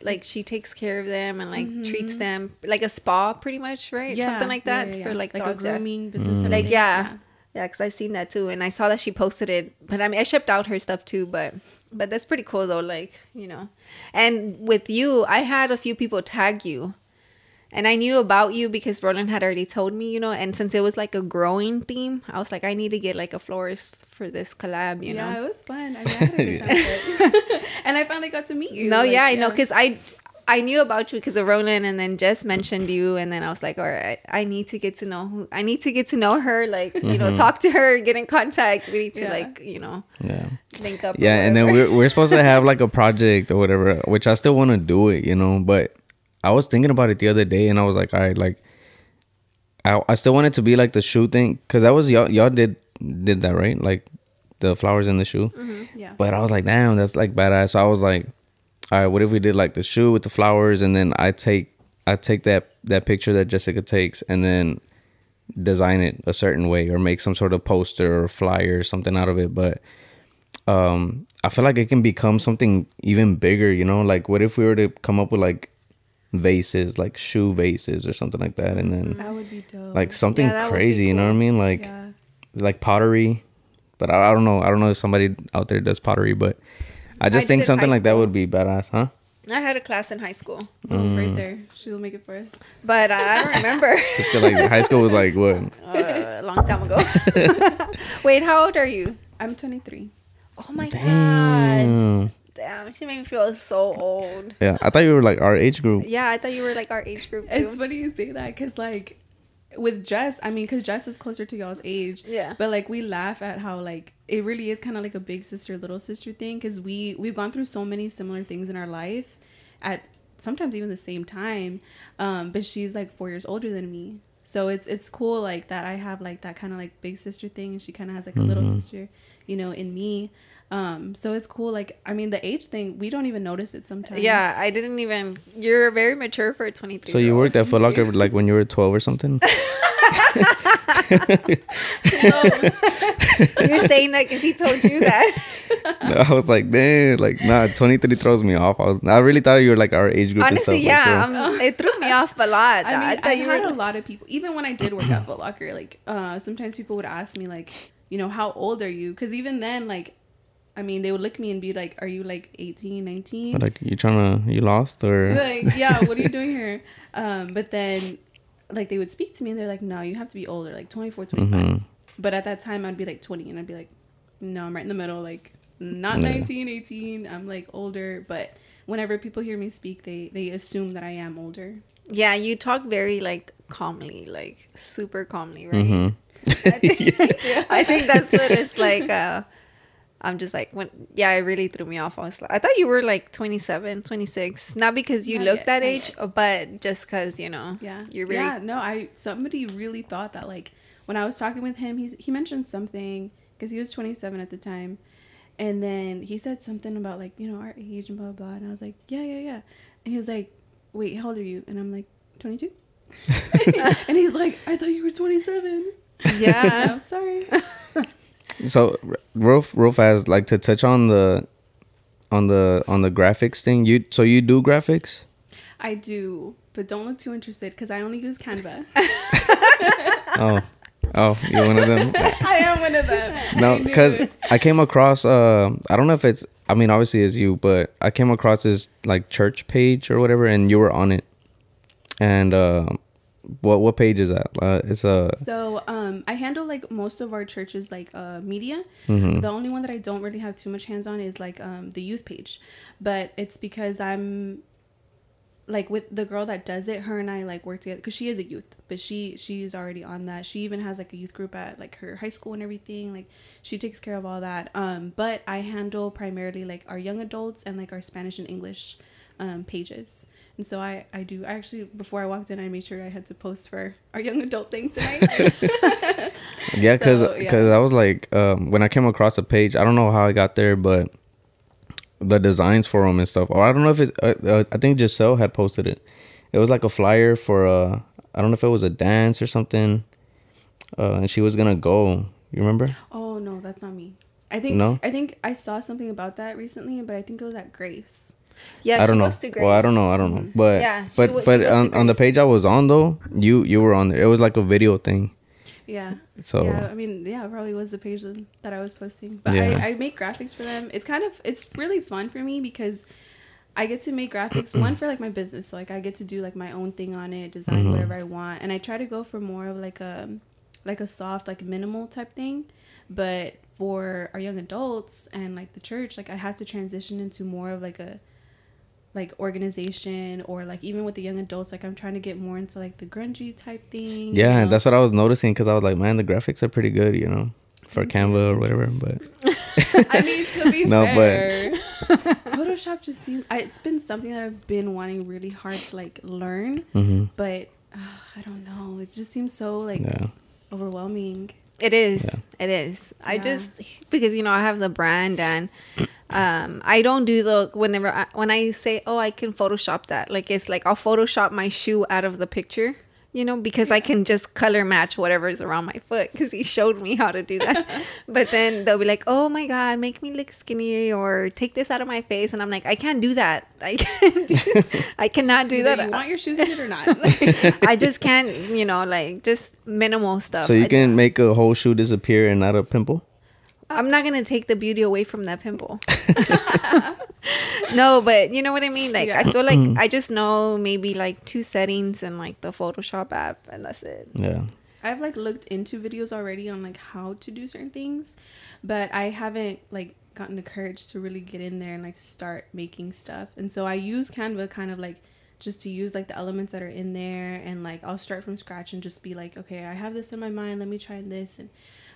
Like she takes care of them and like treats them like a spa, pretty much, right? Mm-hmm. yeah, Something like that yeah, yeah. for like, like a dogs. yeah. grooming business. Mm. type Like yeah, yeah, because I seen that too, and I saw that she posted it. But I mean, I shipped out her stuff too, but but that's pretty cool though. Like you know, and with you, I had a few people tag you. And I knew about you because Roland had already told me, you know, and since it was like a growing theme, I was like, I need to get like a florist for this collab, you yeah, know. it was fun. I, mean, I had a good time it. and I finally got to meet you. No, like, yeah, I know, because I I knew about you because of Roland, and then Jess mentioned you, and then I was like, all right, I need to get to know who I need to get to know her, like you know, mm-hmm. talk to her, get in contact. We need to Yeah. like you know Yeah. link up. Yeah, and then we're we're supposed to have like a project or whatever, which I still want to do it, you know. But I was thinking about it the other day, and I was like, all right, like I I still want it to be like the shoe thing, cause that was y'all y'all did did that right, like the flowers in the shoe. Mm-hmm. yeah. But I was like, damn, that's like badass. So I was like, all right, what if we did like the shoe with the flowers, and then I take I take that that picture that Jessica takes, and then design it a certain way, or make some sort of poster or flyer or something out of it. But um, I feel like it can become something even bigger. You know, like what if we were to come up with like vases, like shoe vases or something like that, and then That would be dope. like something Yeah, that would be crazy. You know what I mean? Like yeah. like pottery, but I, I don't know. I don't know if somebody out there does pottery, but I just I think something high like that would be badass, huh? I had a class in high school, Mm. right there. She'll make it for us. but I don't remember. Like high school was like what? uh, a long time ago. Wait, how old are you? I'm 23. Oh my god! Damn. Damn, she made me feel so old. Yeah, I thought you were like our age group. Yeah, I thought you were like our age group too. It's funny you say that because, like, with Jess, I mean, because Jess is closer to y'all's age. Yeah. But like, we laugh at how like it really is kind of like a big sister, little sister thing because we we've gone through so many similar things in our life, at sometimes even the same time. Um, but she's like four years older than me, so it's it's cool like that. I have like that kind of like big sister thing, and she kind of has like a little sister, you know, in me. Um, so it's cool. Like, I mean, the age thing, we don't even notice it sometimes. Yeah, I didn't even. You're very mature for a 23. So you worked at Foot Locker like when you were twelve or something? You're saying that because he told you that. No, I was like, man, like nah, twenty three throws me off. I was, I really thought you were like our age group. and Honestly, stuff, yeah, like, um, it threw me off a lot. I mean, I, thought you had were. a lot of people. Even when I did work at Foot Locker, like uh, sometimes people would ask me, like, you know, how old are you? Because even then, like, I mean, they would look at me and be like, "Are you like 18, 19? But, like you trying to you lost or like, yeah, what are you doing here? Um, but then, like, they would speak to me and they're like, "No, you have to be older, like 24, 25." Mhm. But at that time, I'd be like 20, and I'd be like, "No, I'm right in the middle, like not Yeah. 19, 18. I'm like older." But whenever people hear me speak, they they assume that I am older. yeah, you talk very like calmly, like super calmly, right? Mhm. I, think, I think that's what it's like. Uh, I'm just like when yeah, it really threw me off. I was like, I thought you were like 27, 26, not because you Not look yet, that age, but just because you know, Yeah. you're very Yeah, no, I somebody really thought that like when I was talking with him, he's he mentioned something because he was 27 at the time. And then he said something about like, you know, our age and blah blah blah. And I was like, Yeah, yeah, yeah. And he was like, Wait, how old are you? And I'm like, 22. and he's like, I thought you were 27. yeah. I'm sorry. So r- real real fast, like to touch on the on the on the graphics thing. You so you do graphics? I do, but don't look too interested because I only use Canva. Oh, oh, you're one of them. I am one of them. No, because it. I came across. Uh, I don't know if it's. I mean, obviously it's you, but I came across this like church page or whatever, and you were on it. And uh, what what page is that? Uh, it's a. So um, I handle like most of our churches like uh, media. Mhm. The only one that I don't really have too much hands on is like um, the youth page, but it's because I'm like with the girl that does it. Her and I like work together because she is a youth, but she she's already on that. She even has like a youth group at like her high school and everything. Like she takes care of all that. Um, but I handle primarily like our young adults and like our Spanish and English um, pages. And so I, I do I actually before I walked in I made sure I had to post for our young adult thing tonight. Yeah, because So, yeah. I was like, um, when I came across the page, I don't know how I got there, but the designs for them and stuff. Or I don't know if it's. Uh, uh, I think Giselle had posted it. It was like a flyer for uh I don't know if it was a dance or something. Uh, and she was gonna go. You remember? Oh no, that's not me. I think No? I think I saw something about that recently, but I think it was at Grace. Yeah, I don't know. goes to Grace. Well, I don't know. I don't know. But Yeah, but but on, on the page I was on though, you you were on there. It was like a video thing. Yeah. So yeah, I mean, yeah, probably was the page that I was posting. But Yeah. I, I make graphics for them. It's kind of it's really fun for me because I get to make graphics one for like my business. So like I get to do like my own thing on it, design Mhm. whatever I want, and I try to go for more of like a like a soft like minimal type thing. But for our young adults and like the church, like I have to transition into more of like a like organization or like even with the young adults like i'm trying to get more into like the grungy type thing you yeah, know? that's what I was noticing because I was like, man, the graphics are pretty good, you know, for Canva or whatever. But I mean, to be No, but- fair, Photoshop just seems. I, it's been something that I've been wanting really hard to like learn, hmm but uh, I don't know. It just seems so like yeah, overwhelming. It is. Yeah. It is. I just because you know I have the brand and um I don't do the whenever I, when I say oh I can Photoshop that like it's like I'll Photoshop my shoe out of the picture. You know, because I can just color match whatever's around my foot because he showed me how to do that. but then they'll be like, "Oh my god, make me look skinny or take this out of my face," and I'm like, "I can't do that. I can't. Do, I cannot do Either that. you want your shoes in it or not. I just can't. You know, like just minimal stuff. so you I- can make a whole shoe disappear and not a pimple. I'm not gonna take the beauty away from that pimple. no, but you know what I mean. Like I feel like mm-hmm. I just know maybe like two settings in like the Photoshop app, and that's it. Yeah, I've like looked into videos already on like how to do certain things, but I haven't like gotten the courage to really get in there and like start making stuff. And so I use Canva kind of like just to use like the elements that are in there and like I'll start from scratch and just be like, okay, I have this in my mind, let me try this and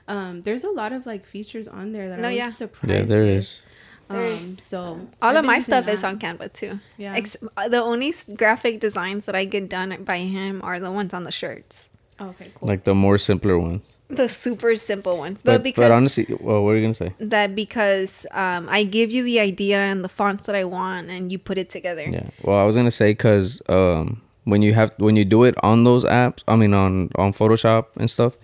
um there's a lot of like features on there that No, I was yeah. surprised. yeah, there with. is. There's- Um so All I've of my stuff is on Canva too. Yeah. Ex- the only s- graphic designs that I get done by him are the ones on the shirts. Oh, okay, cool. Like the more simpler ones. The super simple ones, but, But because but honestly, well, what are you gonna say? that because um, I give you the idea and the fonts that I want, and you put it together. Yeah. Well, I was gonna say because um, when you have when you do it on those apps, I mean on on Photoshop and stuff,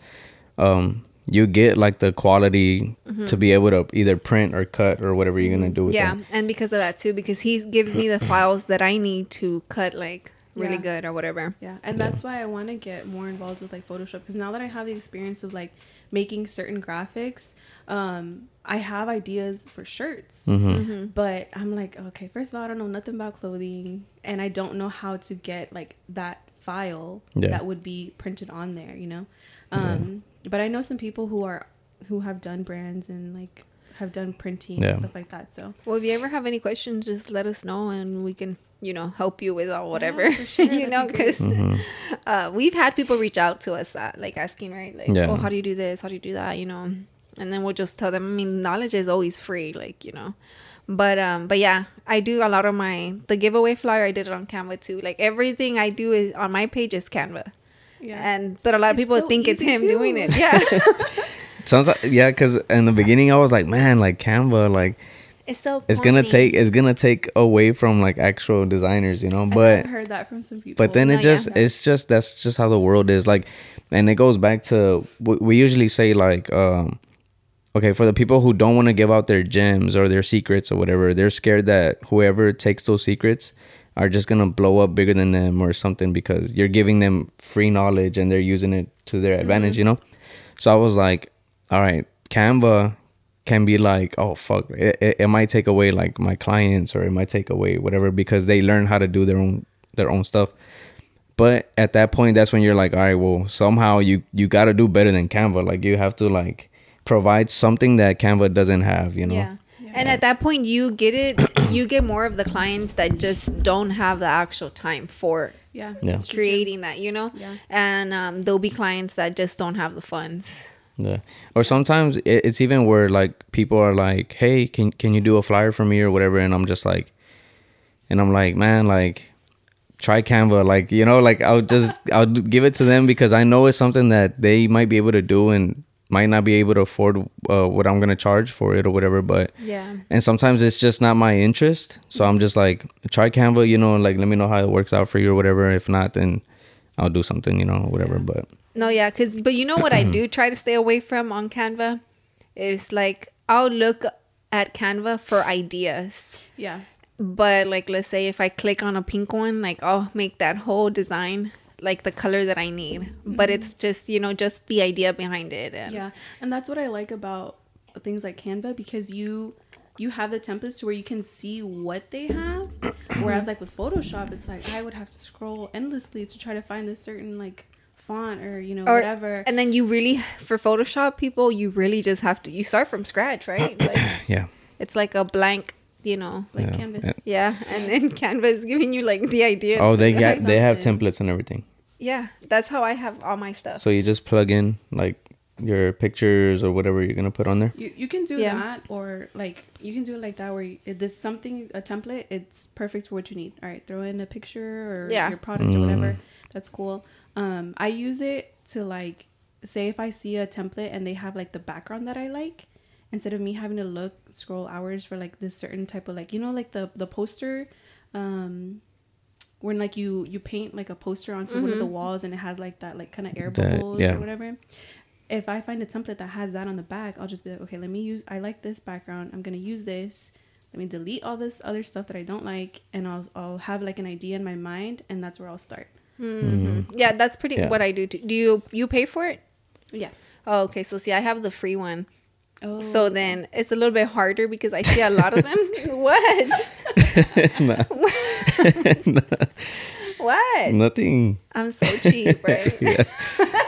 um, you get like the quality to be able to either print or cut or whatever you're gonna do with Yeah, them. and because of that too, because he gives me the files that I need to cut like really Yeah. good or whatever. Yeah, and that's why I want to get more involved with like Photoshop because now that I have the experience of like making certain graphics, um, I have ideas for shirts. Mm-hmm. But I'm like, okay, first of all, I don't know nothing about clothing, and I don't know how to get like that file Yeah. that would be printed on there, you know. Um, But I know some people who are who have done brands and like have done printing Yeah. and stuff like that. So Well, if you ever have any questions, just let us know and we can, you know, help you with all whatever. for sure, you know, be great. because uh, we've had people reach out to us, uh, like asking, right? Like, Yeah. oh, how do you do this? How do you do that? You know, and then we'll just tell them. I mean, knowledge is always free, like you know. But um, but yeah, I do a lot of my the giveaway flyer. I did it on Canva too. Like everything I do is on my page is Canva. Yeah, And but a lot of It's people so think it's him too. doing it. Yeah. Sounds like yeah, because in the beginning I was like, man, like Canva, like it's so it's gonna take it's gonna take away from like actual designers, you know. But I've heard that from some people. but then No, it just yeah. it's just that's just how the world is like and it goes back to we we usually say like um okay for the people who don't want to give out their gems or their secrets or whatever they're scared that whoever takes those secrets are just gonna blow up bigger than them or something because you're giving them free knowledge and they're using it to their mm-hmm. advantage you know? So i was like all right canva can be like oh fuck it, it, it might take away like my clients or it might take away whatever because they learn how to do their own their own stuff. But at that point that's when you're like all right well somehow you you got to do better than canva. Like you have to like provide something that canva doesn't have you know? Yeah. And at that point, you get it. you get more of the clients that just don't have the actual time for yeah, Yeah. that's true, too. creating that, you know. Yeah. And um, there'll be clients that just don't have the funds. Yeah. Or sometimes it's even where like people are like, "Hey, can can you do a flyer for me or whatever?" And I'm just like, and I'm like, man, like, try Canva, like you know, like I'll just I'll give it to them because I know it's something that they might be able to do and might not be able to afford uh, what I'm gonna charge for it or whatever. But Yeah. and sometimes it's just not my interest. So I'm just like try Canva, you know, like let me know how it works out for you or whatever. If not, then I'll do something, you know, whatever. But No, yeah, cause but you know what I do try to stay away from on Canva is like I'll look at Canva for ideas. Yeah. But like let's say if I click on a pink one, like I'll make that whole design like the color that I need. But mm-hmm. it's just, you know, just the idea behind it. And Yeah, and that's what I like about things like Canva because you you have the templates to where you can see what they have. Whereas like with Photoshop, it's like I would have to scroll endlessly to try to find this certain like font or you know or whatever. and then you really for Photoshop people, you really just have to you start from scratch, right? Like yeah, it's like a blank, you know. like Yeah. Canvas. Yeah, and then Canva is giving you like the idea. oh, they So, got they have templates and everything. Yeah, that's how I have all my stuff. So you just plug in like your pictures or whatever you're gonna put on there. You, you can do Yeah. that or like you can do it like that where you, if there's something a template it's perfect for what you need all right throw in a picture or Yeah. your product or whatever that's cool um i use it to like say if i see a template and they have like the background that i like instead of me having to look scroll hours for like this certain type of like you know like the the poster um when like you you paint like a poster onto one of the walls and it has like that like kind of air That- bubbles yeah. or whatever if I find a template that has that on the back, I'll just be like, okay, let me use. I like this background. I'm gonna use this. Let me delete all this other stuff that I don't like, and I'll I'll have like an idea in my mind, and that's where I'll start. Mhm. Yeah, that's pretty Yeah. what I do. Too. Do you you pay for it? Yeah. Oh, okay. So see, I have the free one. Oh. So then it's a little bit harder because I see a lot of them. what? what? Nothing. I'm so cheap, right? Yeah.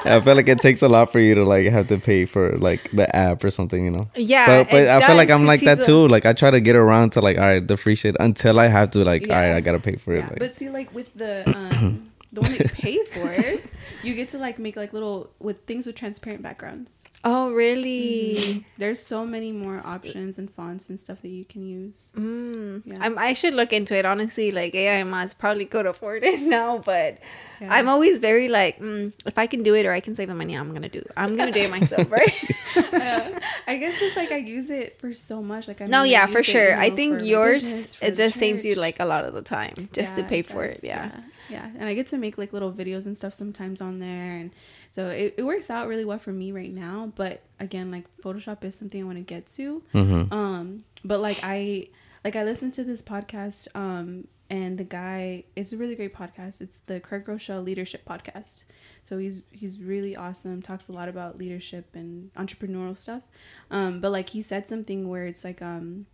I feel like it takes a lot for you to like have to pay for like the app or something, you know. Yeah, But but it I feel like I'm like that he's a- too. Like I try to get around to like all right the free shit until I have to like all right I gotta pay for it. Yeah, Like, but see, like with the um, the one that you pay for it, you get to like make like little with things with transparent backgrounds. Oh, really? There's so many more options and fonts and stuff that you can use. Mm. Yeah. I'm, I should look into it. Honestly, like AIMS probably could afford it now, but Yeah. I'm always very like, mm, if I can do it or I can save the money, I'm gonna do. I'm gonna do it myself, right? Uh, I guess it's like I use it for so much. Like I no, yeah, for it, sure. you I think yours business, it just saves you like a lot of the time just to pay it for it. does, Yeah. Yeah and i get to make like little videos and stuff sometimes on there and so it, it works out really well for me right now but again like photoshop is something i want to get to. Mhm. um but like i like i listened to this podcast um and the guy it's a really great podcast. It's the Craig Groeschel leadership podcast. So he's he's really awesome talks a lot about leadership and entrepreneurial stuff. Um but like he said something where it's like um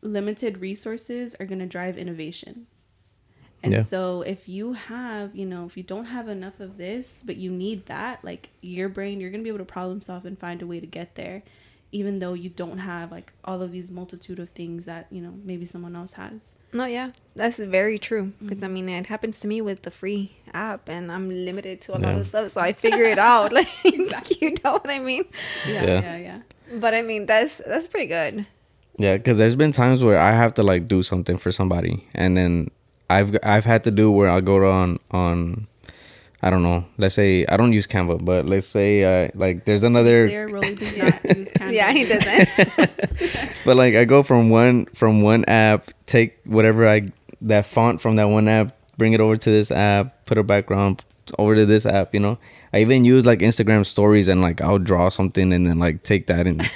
limited resources are going to drive innovation and Yeah. so if you have, you know, if you don't have enough of this, but you need that, like your brain, you're going to be able to problem solve and find a way to get there, even though you don't have like all of these multitude of things that, you know, maybe someone else has. No, yeah, that's very true. Because Mm-hmm. I mean, it happens to me with the free app, and I'm limited to a lot of stuff, so I figure it out. Like, you know what I mean? Yeah, Yeah. yeah, yeah. But I mean, that's that's pretty good. Yeah, because there's been times where I have to like do something for somebody, and then I've I've had to do where I'll go on on I don't know. Let's say I don't use Canva, but let's say uh, like there's another, There, Rolly does not use Canva. Yeah, he doesn't. but like I go from one from one app, take whatever I that font from that one app, bring it over to this app, put a background over to this app. You know, I even use like Instagram stories and like I'll draw something and then like take that and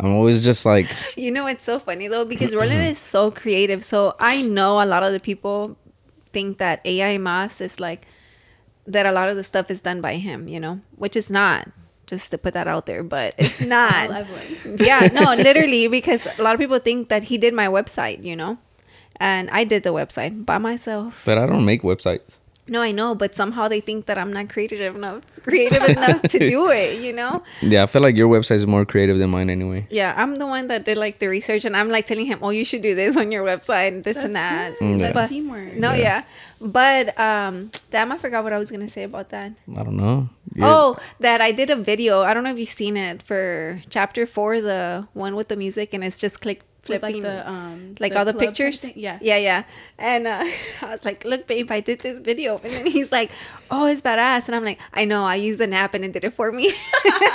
I'm always just like You know, it's so funny though because Roland is so creative. So I know a lot of the people think that AI Mas is like that. A lot of the stuff is done by him, you know, which is not. Just to put that out there, but it's not. Yeah, no, literally because a lot of people think that he did my website, you know, and I did the website by myself. but I don't make websites. No, I know, but somehow they think that I'm not creative enough, creative enough to do it, you know. Yeah, I feel like your website is more creative than mine anyway. Yeah, I'm the one that did like the research, and I'm like telling him, "Oh, you should do this on your website and this and that." That's good. Mm, That's But- teamwork. No, Yeah. yeah. but um, damn, I forgot what I was gonna say about that. I don't know. You're- Oh, that I did a video. I don't know if you've seen it for chapter four, the one with the music, and it's just click With, flipping like the um like all the pictures. Yeah. yeah, yeah. And uh, I was like, "Look, babe, I did this video." And then he's like, "Oh, it's badass." And I'm like, "I know. I used an app and it did it for me."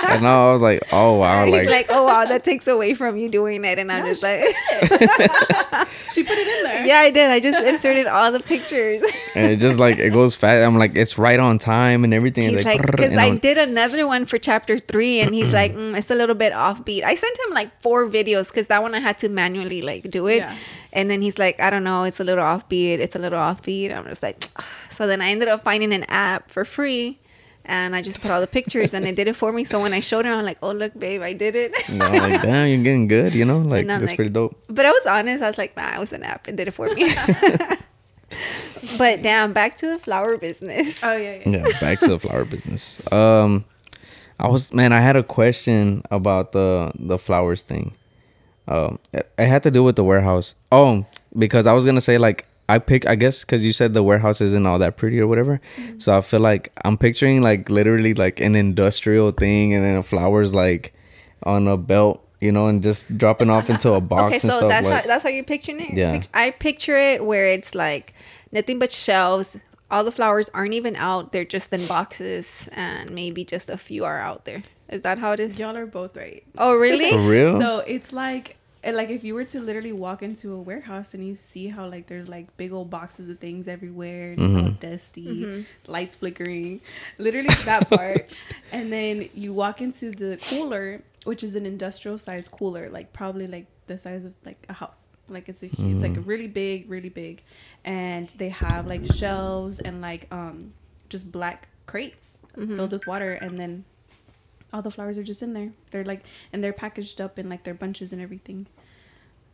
And I was like, oh wow, he's like, like, "Oh wow, that takes away from you doing it." And I'm Yeah, just like, She put it in there. "Yeah, I did. I just inserted all the pictures." and it just like it goes fast. I'm like, it's right on time and everything. He's It's like, because and I did another one for chapter three, and he's like, mm, it's a little bit offbeat. I sent him like four videos because that one I had to manually like do it, Yeah. and then he's like, I don't know, it's a little offbeat. It's a little offbeat. I'm just like, so then I ended up finding an app for free. And I just put all the pictures, and it did it for me. So when I showed him, I'm like, "Oh, look, babe, I did it." you know, like, damn, you're getting good. You know, like that's like- pretty dope. But I was honest. I was like, "Nah, it was an app. It did it for me." but damn, back to the flower business. Oh yeah, yeah. yeah back to the flower business um i was man i had a question about the the flowers thing um it, it had to do with the warehouse oh because i was gonna say like i pick i guess because you said the warehouse isn't all that pretty or whatever so i feel like i'm picturing like literally like an industrial thing and then the flowers like on a belt you know and just dropping off into a box Okay, and so stuff that's like how, that's how you're picturing it. Yeah. I picture it where it's like nothing but shelves. All the flowers aren't even out; they're just in boxes, and maybe just a few are out there. Is that how it is? Y'all are both right. Oh, really? for real So it's like and, like if you were to literally walk into a warehouse and you see how like there's like big old boxes of things everywhere and it's all mm-hmm. dusty, mm-hmm. lights flickering, literally that part. and then you walk into the cooler, which is an industrial size cooler, like probably like the size of like a house. Like it's a it's like a mm-hmm. really big, really big, and they have like shelves and like um just black crates filled with water, and then all the flowers are just in there. They're like, and they're packaged up in like their bunches and everything.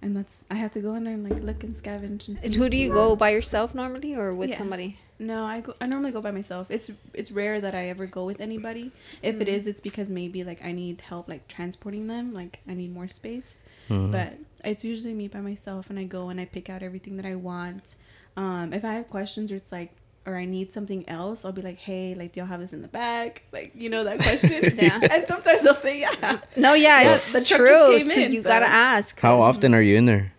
And that's I have to go in there and like look and scavenge and. And who do you go by yourself normally, or with Yeah. somebody? No, I go. I normally go by myself. It's it's rare that I ever go with anybody. If it is, it's because maybe like I need help like transporting them. Like I need more space. Mhm. But it's usually me by myself, and I go and I pick out everything that I want. Um, if I have questions or it's like or I need something else, I'll be like, hey, like, do y'all have this in the bag? Like, you know that question. Yeah. And sometimes they'll say yeah. No, yeah, Yeah, it's the truck just true. came too. in, you so- gotta ask. how often are you in there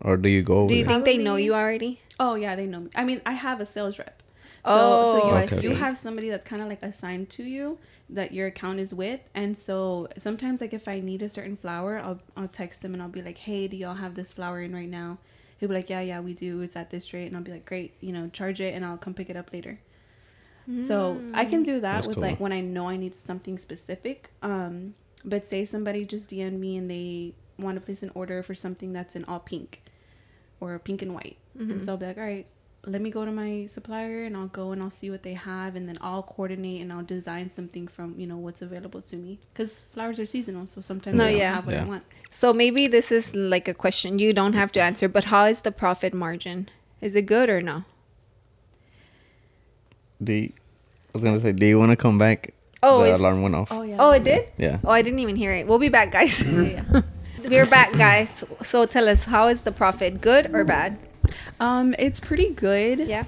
or do you go over Do you there? think they know you already? Oh yeah, they know me. I mean, I have a sales rep. So, Oh, so you, I you see. have somebody that's kind of like assigned to you that your account is with, and so sometimes like if I need a certain flower, I'll I'll text them and I'll be like, hey, do y'all have this flower in right now? He'll be like, yeah, yeah, we do. It's at this rate, and I'll be like, great, you know, charge it, and I'll come pick it up later. So I can do that That's with cool. like when I know I need something specific. Um, but say somebody just DM me and they want to place an order for something that's in all pink or pink and white, and so I'll be like, all right, let me go to my supplier and I'll go and I'll see what they have, and then I'll coordinate and I'll design something from you know what's available to me because flowers are seasonal, so sometimes No, I don't yeah. have what Yeah. I want. So maybe this is like a question you don't have to answer, but how is the profit margin? Is it good or no? Do I was gonna say, do you want to come back? Oh, the alarm went off. Oh yeah. Oh, it did? Yeah. Oh, I didn't even hear it. We'll be back, guys. Yeah, yeah. We're back, guys. So tell us, how is the profit? Good or bad? Um, it's pretty good. Yeah.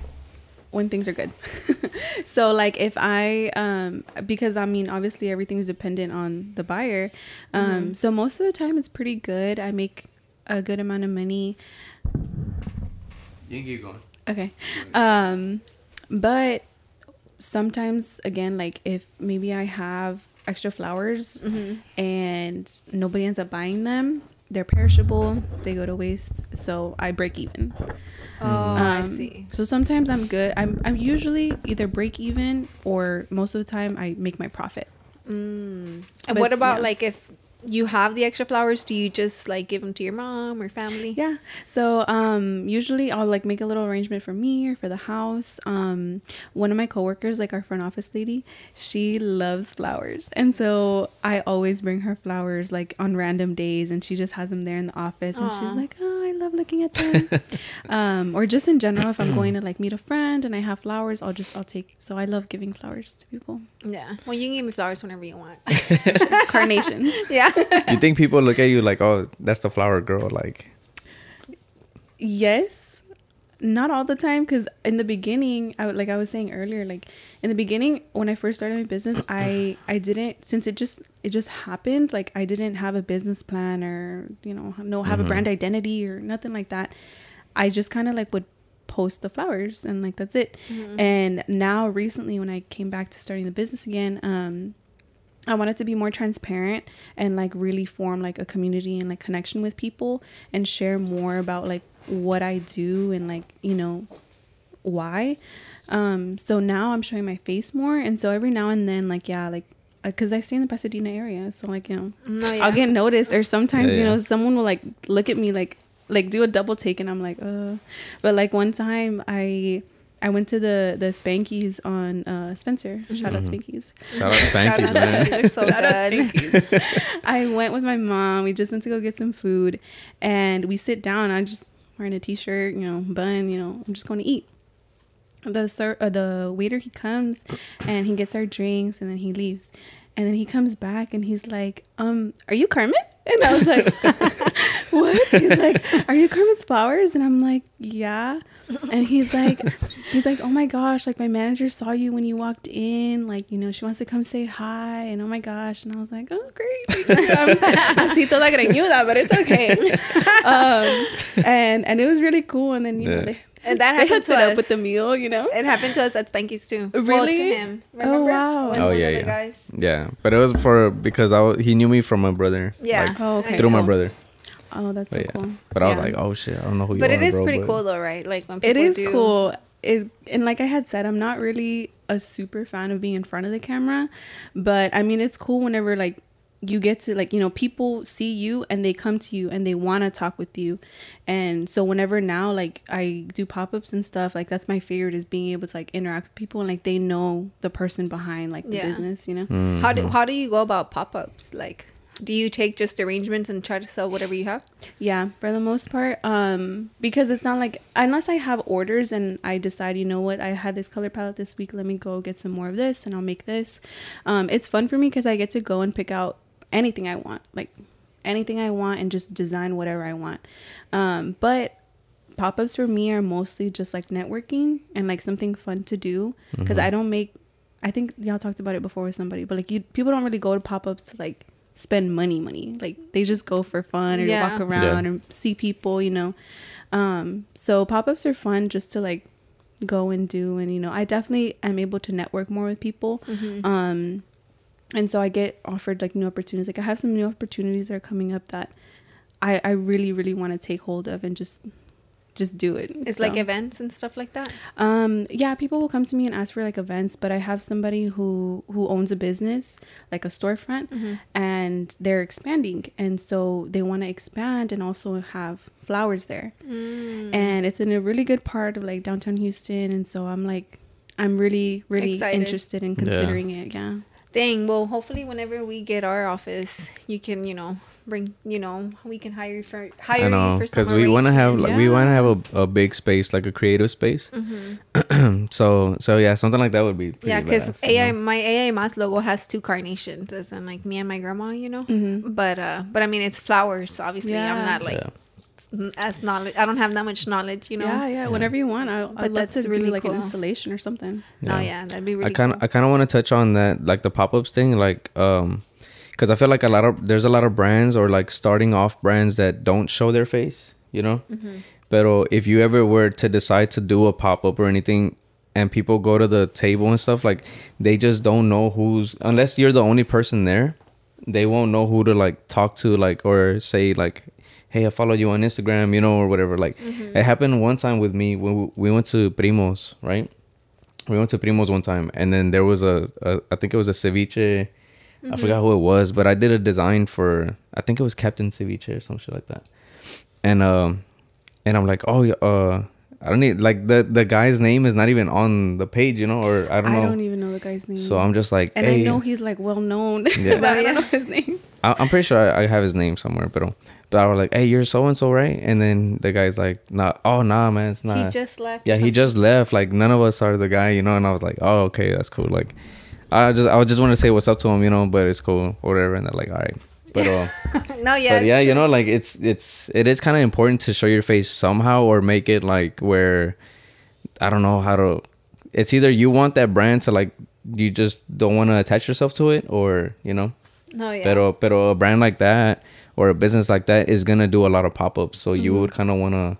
when things are good. so like if I um because I mean obviously everything's dependent on the buyer. Um so most of the time it's pretty good. I make a good amount of money. You can keep going. Okay. Um but sometimes again like if maybe I have extra flowers and nobody ends up buying them, they're perishable, they go to waste, so I break even. Oh, I Um, see. So sometimes I'm good. I'm I'm usually either break even or most of the time I make my profit. Mm. And But, what about yeah. like if you have the extra flowers? Do you just like give them to your mom or family? Yeah. So um usually I'll like make a little arrangement for me or for the house. Um one of my coworkers, like our front office lady, she loves flowers. And so I always bring her flowers like on random days and she just has them there in the office and she's like, "Oh, I love looking at them." um or just in general if I'm going to like meet a friend and I have flowers, I'll just I'll take so I love giving flowers to people. Yeah. Well, you can give me flowers whenever you want. Carnations. yeah. you think people look at you like, oh, that's the flower girl? Like, Yes. not all the time because in the beginning I, like i was saying earlier like in the beginning when i first started my business i i didn't since it just it just happened like i didn't have a business plan or you know no have a brand identity or nothing like that i just kind of like would post the flowers and like that's it and now recently when i came back to starting the business again um I wanted to be more transparent and like really form like a community and like connection with people and share more about like what I do and like, you know, why. Um so now I'm showing my face more and so every now and then like yeah, like because I stay in the Pasadena area, so like you know, No, yeah. I'll get noticed, or sometimes Yeah, you know yeah. someone will like look at me like like do a double take, and I'm like, uh. But like one time I I went to the the Spankies on uh Spencer. Shout out Mhm. Spankies. Shout out Spankies, out man. They're so Shout out good. Spankies. I went with my mom. We just went to go get some food, and we sit down. I'm just wearing a t-shirt, you know, bun. You know, I'm just going to eat. The sir, uh, the waiter, he comes, and he gets our drinks, and then he leaves, and then he comes back, and he's like, "Um, are you Carmen?" And I was like, "What?" He's like, "Are you Carmen's flowers?" And I'm like, "Yeah." And he's like, he's like, "Oh my gosh! Like my manager saw you when you walked in. Like you know, she wants to come say hi." And oh my gosh! And I was like, "Oh great!" Así toda greñuda, but it's okay. Um, and and it was really cool. And then you know they, And that they happened hooked to it us. up with the meal. You know. It happened to us at Spanky's too. Well, to Really? him. Oh, wow. With Oh, one of yeah, yeah. Guys? Yeah, but it was for because I wa- he knew me from my brother. Yeah. like, Oh, okay. Through my brother. Oh, that's so yeah, cool. but I was Yeah. like, oh shit, I don't know who you But are. But it is bro, pretty but- cool though, right? Like when people is do. cool. It, and like I had said, I'm not really a super fan of being in front of the camera, but I mean, it's cool whenever like you get to like you know people see you and they come to you and they want to talk with you and so whenever now like i do pop-ups and stuff like that's my favorite is being able to like interact with people and like they know the person behind like the Yeah. business you know Mm-hmm. How do how do you go about pop ups? Like, do you take just arrangements and try to sell whatever you have? Yeah, for the most part, um, because it's not like unless I have orders and I decide, you know what, I had this color palette this week. Let me go get some more of this, and I'll make this. Um, it's fun for me because I get to go and pick out anything I want, like anything I want, and just design whatever I want. Um, but pop ups for me are mostly just like networking and like something fun to do because I don't make. I think y'all talked about it before with somebody, but like you, people don't really go to pop ups to like spend money, money. Like they just go for fun or Yeah. walk around Yeah. and see people, you know. Um, so pop ups are fun just to like go and do, and you know, I definitely am able to network more with people. Um, and so I get offered like new opportunities. Like I have some new opportunities that are coming up that I I really really want to take hold of and just just do it. It's So- like events and stuff like that. um yeah, people will come to me and ask for like events, but I have somebody who who owns a business, like a storefront, Mm-hmm. and they're expanding and so they want to expand and also have flowers there. Mm. And it's in a really good part of like downtown Houston and so I'm like I'm really really Excited. interested in considering it. Yeah. Dang. Well, hopefully, whenever we get our office, you can, you know, bring, you know, we can hire you for hire I know you for some because we want to have like we want to have a, a big space like a creative space. so so yeah, something like that would be Mm-hmm. Yeah, because badass, you AI, know? my AI Mas logo has two carnations, as in like me and my grandma, you know. Mhm. But uh, but I mean, it's flowers. Obviously, I'm not like Yeah. As knowledge. I don't have that much knowledge, you know. Yeah, yeah, whenever you want. I, I'd love that's to do really like an installation or something. Oh yeah, that'd be really. I kind of cool. I kind of want to touch on that like the pop-ups thing like um cuz I feel like a lot of there's a lot of brands or like starting off brands that don't show their face, you know? Mm-hmm. But if you ever were to decide to do a pop-up or anything and people go to the table and stuff like they just don't know who's unless you're the only person there, they won't know who to like talk to like or say like hey, I followed you on Instagram, you know, or whatever. Like Mm-hmm. it happened one time with me when we- we went to Primos, right? we went to Primos one time, and then there was a, a I think it was a ceviche. I forgot who it was, but I did a design for I think it was Captain Ceviche or some shit like that. And um, and I'm like, oh, uh, I don't need like the the guy's name is not even on the page, you know, or I don't know. I don't even know the guy's name. so I'm just like, and hey, I know he's like well known, Yeah. but i don't know his name I, i'm pretty sure I, I have his name somewhere, but but I was like, hey, you're so and so, right? And then the guy's like, nah, oh nah, man, it's not. he just left. yeah he just left like none of us are the guy you know and i was like oh okay that's cool like i just i just want to say what's up to him you know but it's cool whatever and they're like all right But uh, no, yeah, but yeah, it's you know, like it's it's it is kind of important to show your face somehow or make it like where I don't know how to. It's either you want that brand to like you just don't want to attach yourself to it, or you know, no, yeah. pero pero a brand like that or a business like that is gonna do a lot of pop ups, so you Mm-hmm. would kind of want to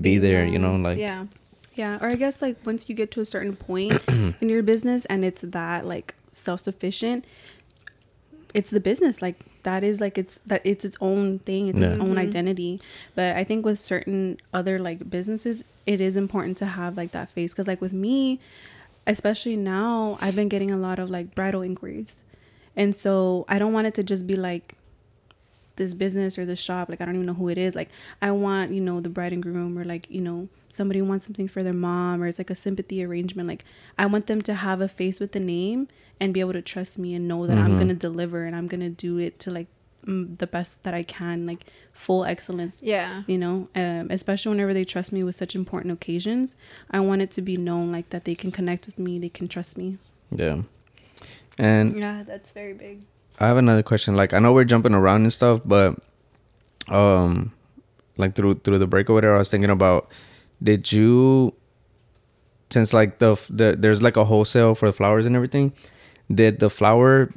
be there, you know, like yeah, Yeah, or I guess like once you get to a certain point in your business and it's that like self sufficient, it's the business. Like that is like it's that it's its own thing, it's its Yeah. own identity. But I think with certain other like businesses, it is important to have like that face. Because like with me, especially now, I've been getting a lot of like bridal inquiries, and so I don't want it to just be like this business or this shop like i don't even know who it is like i want you know the bride and groom or like you know somebody wants something for their mom or it's like a sympathy arrangement like i want them to have a face with the name and be able to trust me and know that i'm gonna deliver and i'm gonna do it to like mm, the best that i can like full excellence yeah, you know um, especially whenever they trust me with such important occasions i want it to be known like that they can connect with me they can trust me yeah. And yeah. That's very big. I have another question. Like I know we're jumping around and stuff, but um, like through through the break or whatever, I was thinking about. Did you, since like the the there's like a wholesale for the flowers and everything, did the flower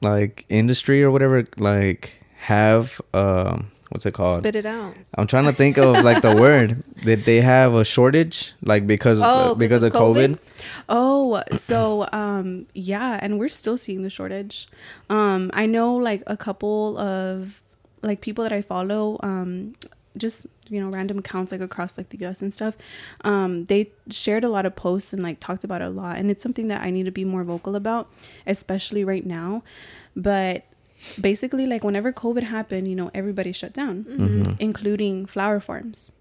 like industry or whatever like have um what's it called? Spit it out. I'm trying to think of like the word. Did they have a shortage like because Oh, 'cause because of COVID? COVID? Oh, so um yeah, and we're still seeing the shortage. Um I know like a couple of like people that I follow um just you know random accounts like across like the US and stuff. Um they shared a lot of posts and like talked about it a lot and it's something that I need to be more vocal about especially right now. But basically like whenever COVID happened, you know, everybody shut down, mm-hmm. Mm-hmm. including flower farms.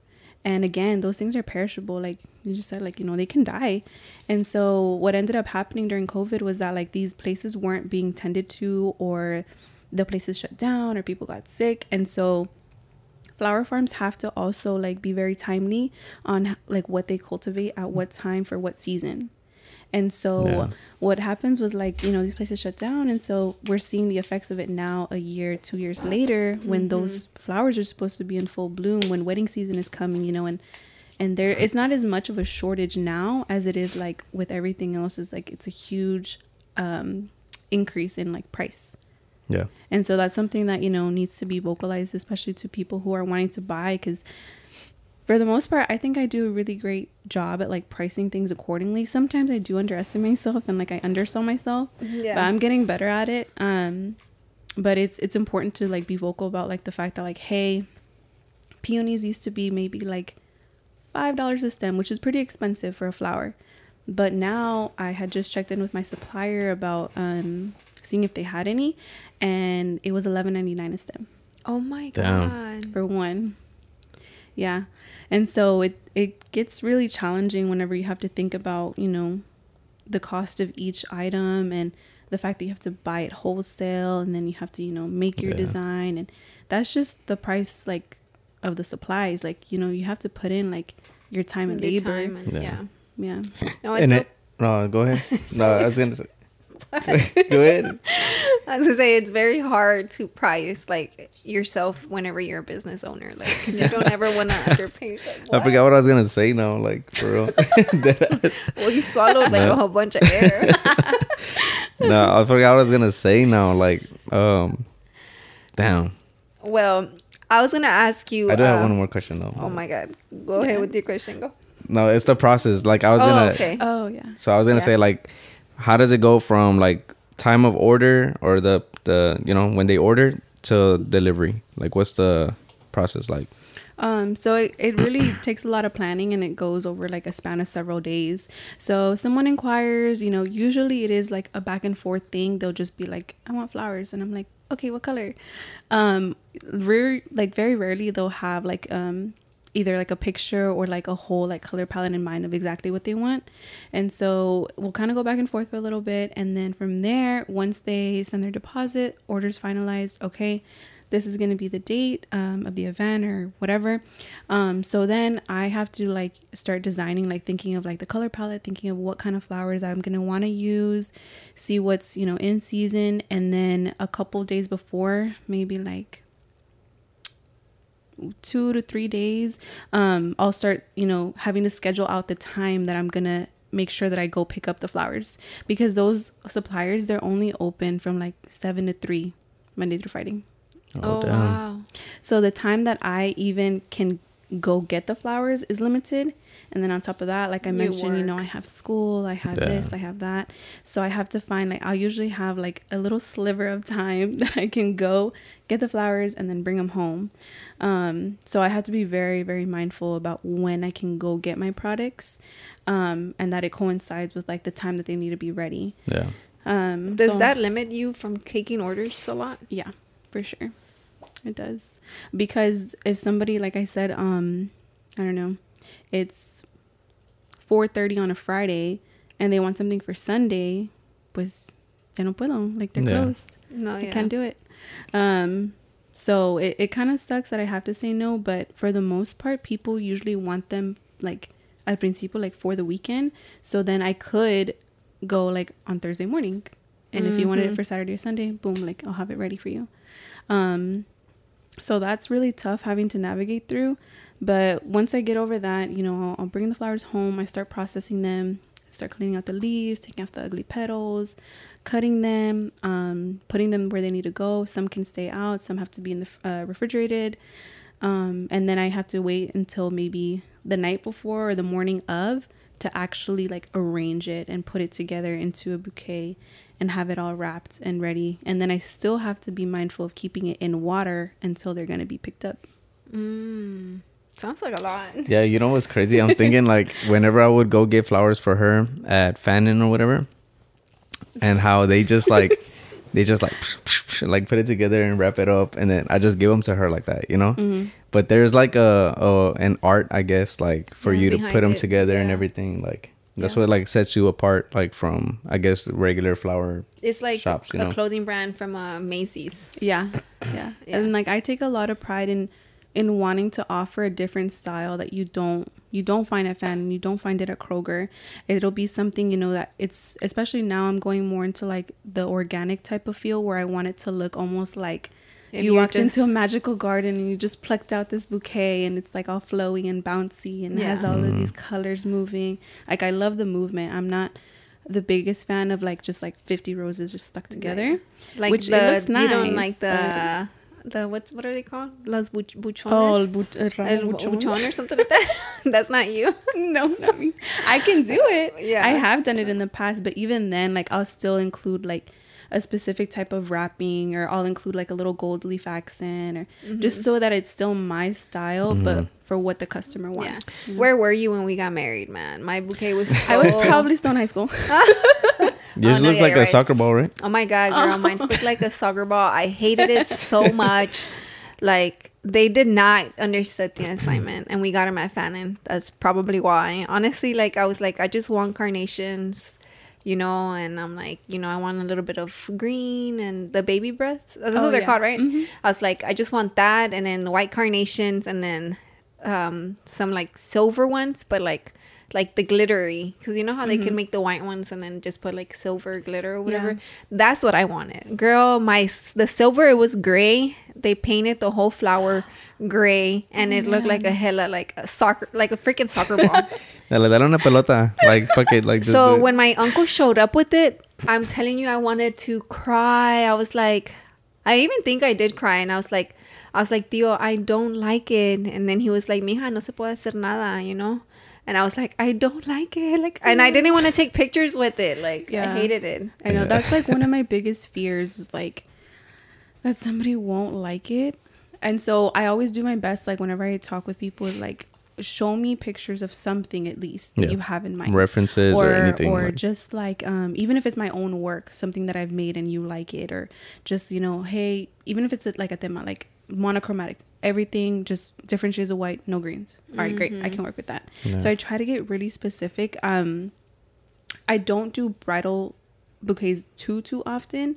And again those things are perishable. Like you just said like you know they can die. And so what ended up happening during covid was that like these places weren't being tended to or the places shut down or people got sick. And so flower farms have to also like be very timely on like what they cultivate at what time for what season and so Yeah. what happens was like you know these places shut down and so we're seeing the effects of it now a year two years later when those flowers are supposed to be in full bloom when wedding season is coming you know and and there it's not as much of a shortage now as it is like with everything else is like it's a huge um increase in like price Yeah. and so that's something that, you know, needs to be vocalized, especially to people who are wanting to buy. Because for the most part, I think I do a really great job at like pricing things accordingly. Sometimes I do underestimate myself and like I undersell myself, Yeah. but I'm getting better at it. Um, but it's it's important to like be vocal about like the fact that like, hey, peonies used to be maybe like five dollars a stem, which is pretty expensive for a flower. But now I had just checked in with my supplier about um, seeing if they had any, and it was eleven ninety nine a stem Oh my Damn. god. for one. Yeah, and so it it gets really challenging whenever you have to think about you know the cost of each item and the fact that you have to buy it wholesale and then you have to you know make your Yeah. design and that's just the price like of the supplies like you know you have to put in like your time and Your labor time and- Yeah. yeah. yeah No, it's and so- it, no, go ahead. no, I was gonna say. go ahead. I was gonna say it's very hard to price like yourself whenever you're a business owner, like because you don't ever want to underpay yourself. I forgot what I was gonna say now. Like for real. Well, you swallowed like No. a whole bunch of air. no, I forgot what I was gonna say now. Like, um, damn. well, I was gonna ask you. I do have uh, one more question though. Oh my god, go ahead with your question. Go. No, it's the process. Like I was Oh, gonna. okay. oh yeah So I was gonna Yeah. say like, how does it go from like time of order or the the you know when they order to delivery? Like, what's the process like? Um, so it, it really takes a lot of planning and it goes over like a span of several days. So someone inquires, you know, usually it is like a back and forth thing. They'll just be like, I want flowers. And I'm like, okay, what color? Um, rare, like very rarely they'll have like, um, either like a picture or like a whole like color palette in mind of exactly what they want. And so we'll kind of go back and forth for a little bit. And then from there, once they send their deposit, orders finalized, okay, this is going to be the date um, of the event or whatever um, so then i have to like start designing like thinking of like the color palette thinking of what kind of flowers i'm going to want to use see what's you know in season and then a couple days before maybe like two to three days um i'll start you know having to schedule out the time that i'm gonna make sure that i go pick up the flowers. Because those suppliers they're only open from like seven to three monday through friday. Oh, wow. so the time that i even can go get the flowers is limited and then on top of that like i You mentioned you know i have school i have Yeah. this i have that so i have to find like i'll usually have like a little sliver of time that i can go get the flowers and then bring them home um, so i have to be very very mindful about when i can go get my products um, and that it coincides with like the time that they need to be ready Yeah. um, Does so- that limit you from taking orders a lot? yeah, for sure. It does. Because if somebody like I said, um, I don't know, it's four thirty on a Friday and they want something for Sunday, pues ya no puedo. Like they're Yeah. closed. No, I yeah. can't do it. Um so it, it kind of sucks that I have to say no, but for the most part people usually want them like al principio like for the weekend. So then I could go like on Thursday morning. And if you wanted it Mhm. for Saturday or Sunday, boom, like I'll have it ready for you. Um so that's really tough having to navigate through. But once I get over that, you know, I'll, I'll bring the flowers home. I start processing them, start cleaning out the leaves, taking off the ugly petals, cutting them, um, putting them where they need to go. Some can stay out, some have to be in the uh, refrigerated. Um, and then I have to wait until maybe the night before or the morning of to actually like arrange it and put it together into a bouquet and have it all wrapped and ready. And then I still have to be mindful of keeping it in water until they're going to be picked up. Mm. Sounds like a lot. Yeah, you know what's crazy? I'm thinking like whenever I would go get flowers for her at Fannin or whatever, and how they just like they just like like put it together and wrap it up, and then I just give them to her like that, you know. Mm-hmm. But there's like a, a an art, I guess, like for Yeah, you to put them it, together and everything. Like that's Yeah. what like sets you apart, like from I guess regular flower. It's like Shops, you a clothing brand from uh, Macy's. Yeah, yeah, Yeah. and like I take a lot of pride in in wanting to offer a different style that you don't you don't find at Fannin you don't find it at Kroger. It'll be something you know that it's especially now I'm going more into like the organic type of feel where I want it to look almost like If you you're walked into a magical garden and you just plucked out this bouquet and it's like all flowy and bouncy and it has Yeah. all of Mhm. these colors moving. Like I love the movement. I'm not the biggest fan of like just like 50 roses just stuck together. Like Which it the, looks You don't like the the what's what are they called? Los buch- buchones. Oh, el bu- el El buchón. buchón or something like that. That's not you. no, not me. I can do it. Yeah. I have done it in the past, but even then, like I'll still include like a specific type of wrapping, or I'll include like a little gold leaf accent, or Mm-hmm. just so that it's still my style, but Mhm. for what the customer Yeah. wants. you know? Where were you when we got married, man? My bouquet was so I was probably still in high school. Yours no, looks yeah, like you're a right. soccer ball, right? Oh my god, girl, mine looked like a soccer ball. I hated it so much. Like they did not understand the assignment, and we got them at Fannin. That's probably why. Honestly, like I was like, I just want carnations, you know, and I'm like, you know, I want a little bit of green and the baby breaths. That's Oh, what they're yeah. called, right? Mhm. I was like, I just want that, and then white carnations, and then um some like silver ones, but like like the glittery because you know how they can mm-hmm. make the white ones and then just put like silver glitter or whatever? Yeah. that's what i wanted. Girl my the silver it was gray. They painted the whole flower gray and it looked like a hella like a soccer like a freaking soccer ball. Una pelota. Like fuck it. Like so when my uncle showed up with it i'm telling you i wanted to cry. I was like i even think i did cry and i was like i was like tío i don't like it. And then he was like mija no se puede hacer nada you know and i was like i don't like it like and i didn't want to take pictures with it like Yeah. i hated it I know Yeah. that's like one of my biggest fears is like that somebody won't like it. And so I always do my best like whenever I talk with people is like show me pictures of something at least that Yeah. you have in mind. references or, anything. or like- just like um even if it's my own work something that i've made and you like it or just you know hey even if it's like a tema like monochromatic everything just different shades of white no greens. All right, great. I can work with that. Yeah. so i try to get really specific. Um i don't do bridal bouquets too too often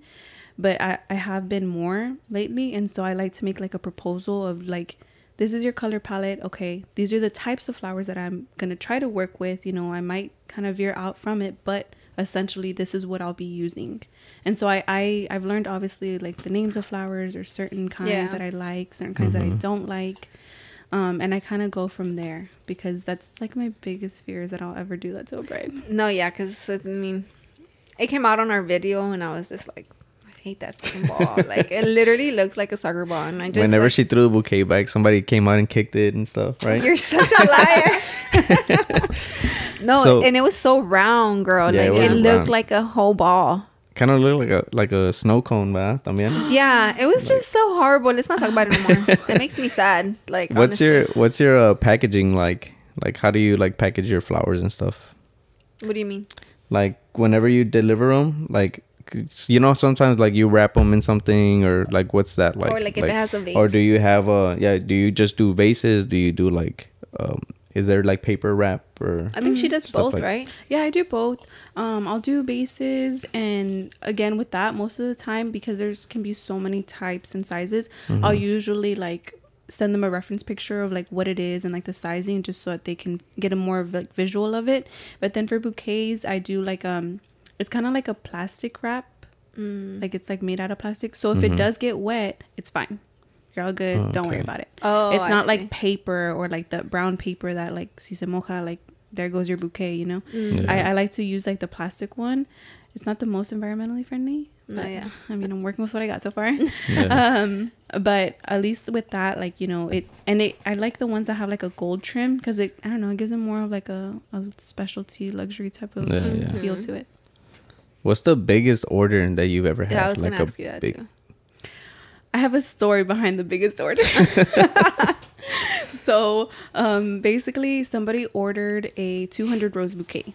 but I, I have been more lately and so I like to make like a proposal of like this is your color palette okay these are the types of flowers that I'm gonna try to work with you know I might kind of veer out from it but essentially this is what I'll be using and so I, I I've learned obviously like the names of flowers or certain kinds Yeah. that I like certain kinds that I don't like um, and I kind of go from there because that's like my biggest fear is that I'll ever do that to a bride. No, yeah, because I mean, it came out on our video, and I was just like, I hate that fucking ball. like it literally looks like a soccer ball, and I just Whenever like, she threw the bouquet back, somebody came out and kicked it and stuff, right? You're such a liar. no, So- and it was so round, girl. Yeah, it like it, was looked round. like a whole ball. kind of looked like a like a snow cone, ¿verdad? También. Yeah, it was just so horrible. Let's not talk about it anymore. it makes me sad. Like, What's honestly. your What's your uh, packaging like? Like, how do you like package your flowers and stuff? What do you mean? Like, whenever you deliver them, like, you know, sometimes like you wrap them in something or like, what's that like? Or, like, if it has a vase. Or do you have a yeah? Do you just do vases? Do you do like um? Is there like paper wrap or? I think she does both, like- right? Yeah, I do both. Um, I'll do bases, and again with that, most of the time because there's can be so many types and sizes, I'll usually like send them a reference picture of like what it is and like the sizing, just so that they can get a more of like visual of it. But then for bouquets, I do like um, it's kind of like a plastic wrap, like it's like made out of plastic. So if it does get wet, it's fine. You're all good. Don't worry about it. Oh, it's I not see. like paper or like the brown paper that like si se moja like there goes your bouquet you know Mm. Yeah. I, I like to use like the plastic one it's not the most environmentally friendly No, but, Oh, yeah. i mean i'm working with what i got so far Yeah. um but at least with that like you know it and it i like the ones that have like a gold trim because it i don't know it gives them more of like a, a specialty luxury type of Yeah, yeah. feel to it What's the biggest order that you've ever had? Yeah, I was like gonna ask you that big- too. I have a story behind the biggest order. so, um, basically, somebody ordered a 200 rose bouquet,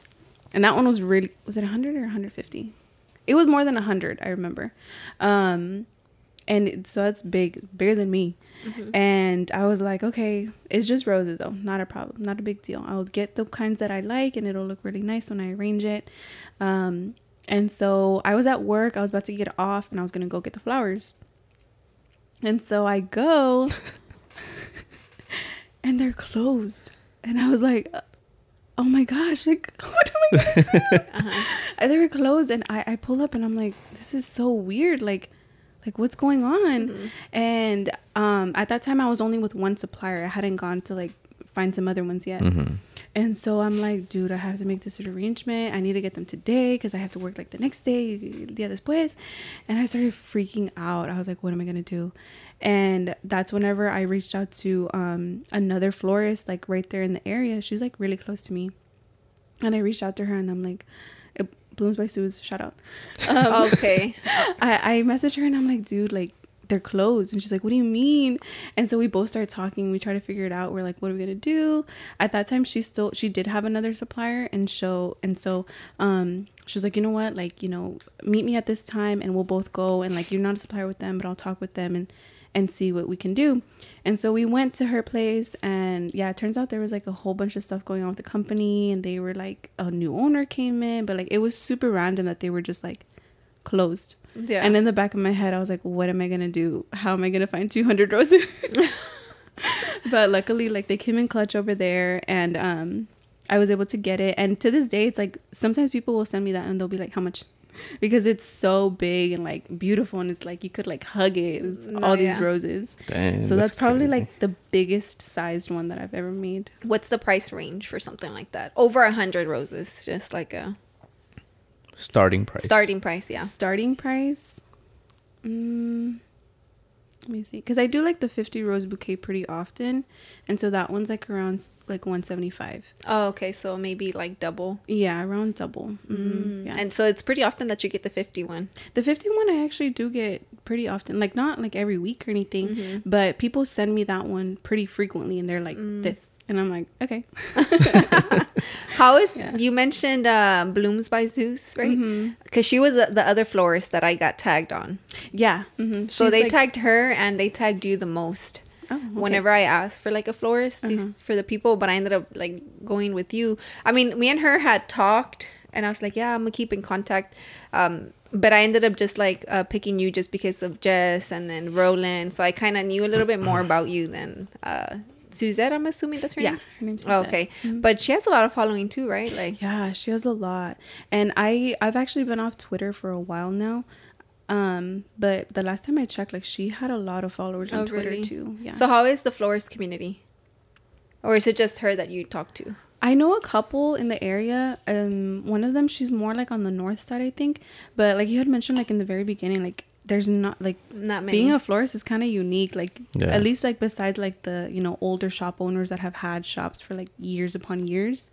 and that one was really was it 100 or 150? It was more than 100, I remember. Um, and it- so that's big, bigger than me. And I was like, okay, it's just roses though, not a problem, not a big deal. I'll get the kinds that I like, and it'll look really nice when I arrange it. Um, and so I was at work, I was about to get off, and I was gonna go get the flowers. And so I go, and they're closed. And I was like, oh my gosh, like, what am I going to do? And they were closed. And I, I pull up and I'm like, this is so weird. Like, like what's going on? And um, at that time, I was only with one supplier. I hadn't gone to like find some other ones yet. Mhm. And so I'm like, dude, I have to make this arrangement. I need to get them today because I have to work like the next day, dia después. And I started freaking out. I was like, what am I gonna do? And that's whenever I reached out to um, another florist, like right there in the area. She's like really close to me. And I reached out to her and I'm like, it, Blooms by Sue's, shout out. Um, okay. I, I messaged her and I'm like, dude, like they're closed. And she's like, what do you mean? And so we both start talking. We try to figure it out. We're like, what are we gonna do? At that time, she still she did have another supplier, and so and so um she was like, you know what, like you know, meet me at this time, and we'll both go. And like you're not a supplier with them, but I'll talk with them and and see what we can do. And so we went to her place, and yeah, it turns out there was like a whole bunch of stuff going on with the company, and they were like a new owner came in, but like it was super random that they were just like closed. Yeah. And in the back of my head, I was like, what am I going to do? How am I going to find 200 roses? but luckily, like, they came in clutch over there and um, I was able to get it. And to this day, it's like sometimes people will send me that and they'll be like, how much? Because it's so big and like beautiful and it's like you could like hug it. It's No, all these yeah. roses. Dang, so that's, probably crazy. like the biggest sized one that I've ever made. What's the price range for something like that? Over a hundred roses, just like a starting price. starting price. Yeah. Starting price. Mm, let me see, because I do like the fifty rose bouquet pretty often, and so that one's like around like one seventy five. Oh, okay. So maybe like double. Yeah, around double. Mm, yeah. And so it's pretty often that you get the 50 one. the fifty one I actually do get pretty often, like not like every week or anything, Mm-hmm. but people send me that one pretty frequently, and they're like Mm. this, and I'm like, okay, How is Yeah. you mentioned uh, Blooms by Zeus, right? Mm-hmm. Because she was the, the other florist that I got tagged on. yeah. hmm So they tagged her and they tagged you the most. Oh, okay. Uh-huh. Whenever I asked for like a florist to- for the people, but I ended up like going with you. I mean, me and her had talked and I was like, yeah, I'm gonna keep in contact. Um, but I ended up just like uh, picking you just because of Jess and then Roland. So I kind of knew a little bit more about you than uh, Suzette. I'm assuming that's her Yeah, name. her name's Oh, Suzette. okay, but she has a lot of following too, right? Like, Yeah, she has a lot. And I I've actually been off Twitter for a while now. Um, but the last time I checked, like she had a lot of followers on oh, Twitter really? too. Yeah. So how is the florist community? Or is it just her that you talk to? I know a couple in the area. Um, one of them she's more like on the north side, I think. But like you had mentioned, like in the very beginning, like there's not like Not many. being a florist is kind of unique. Like Yeah. at least like besides like the you know older shop owners that have had shops for like years upon years.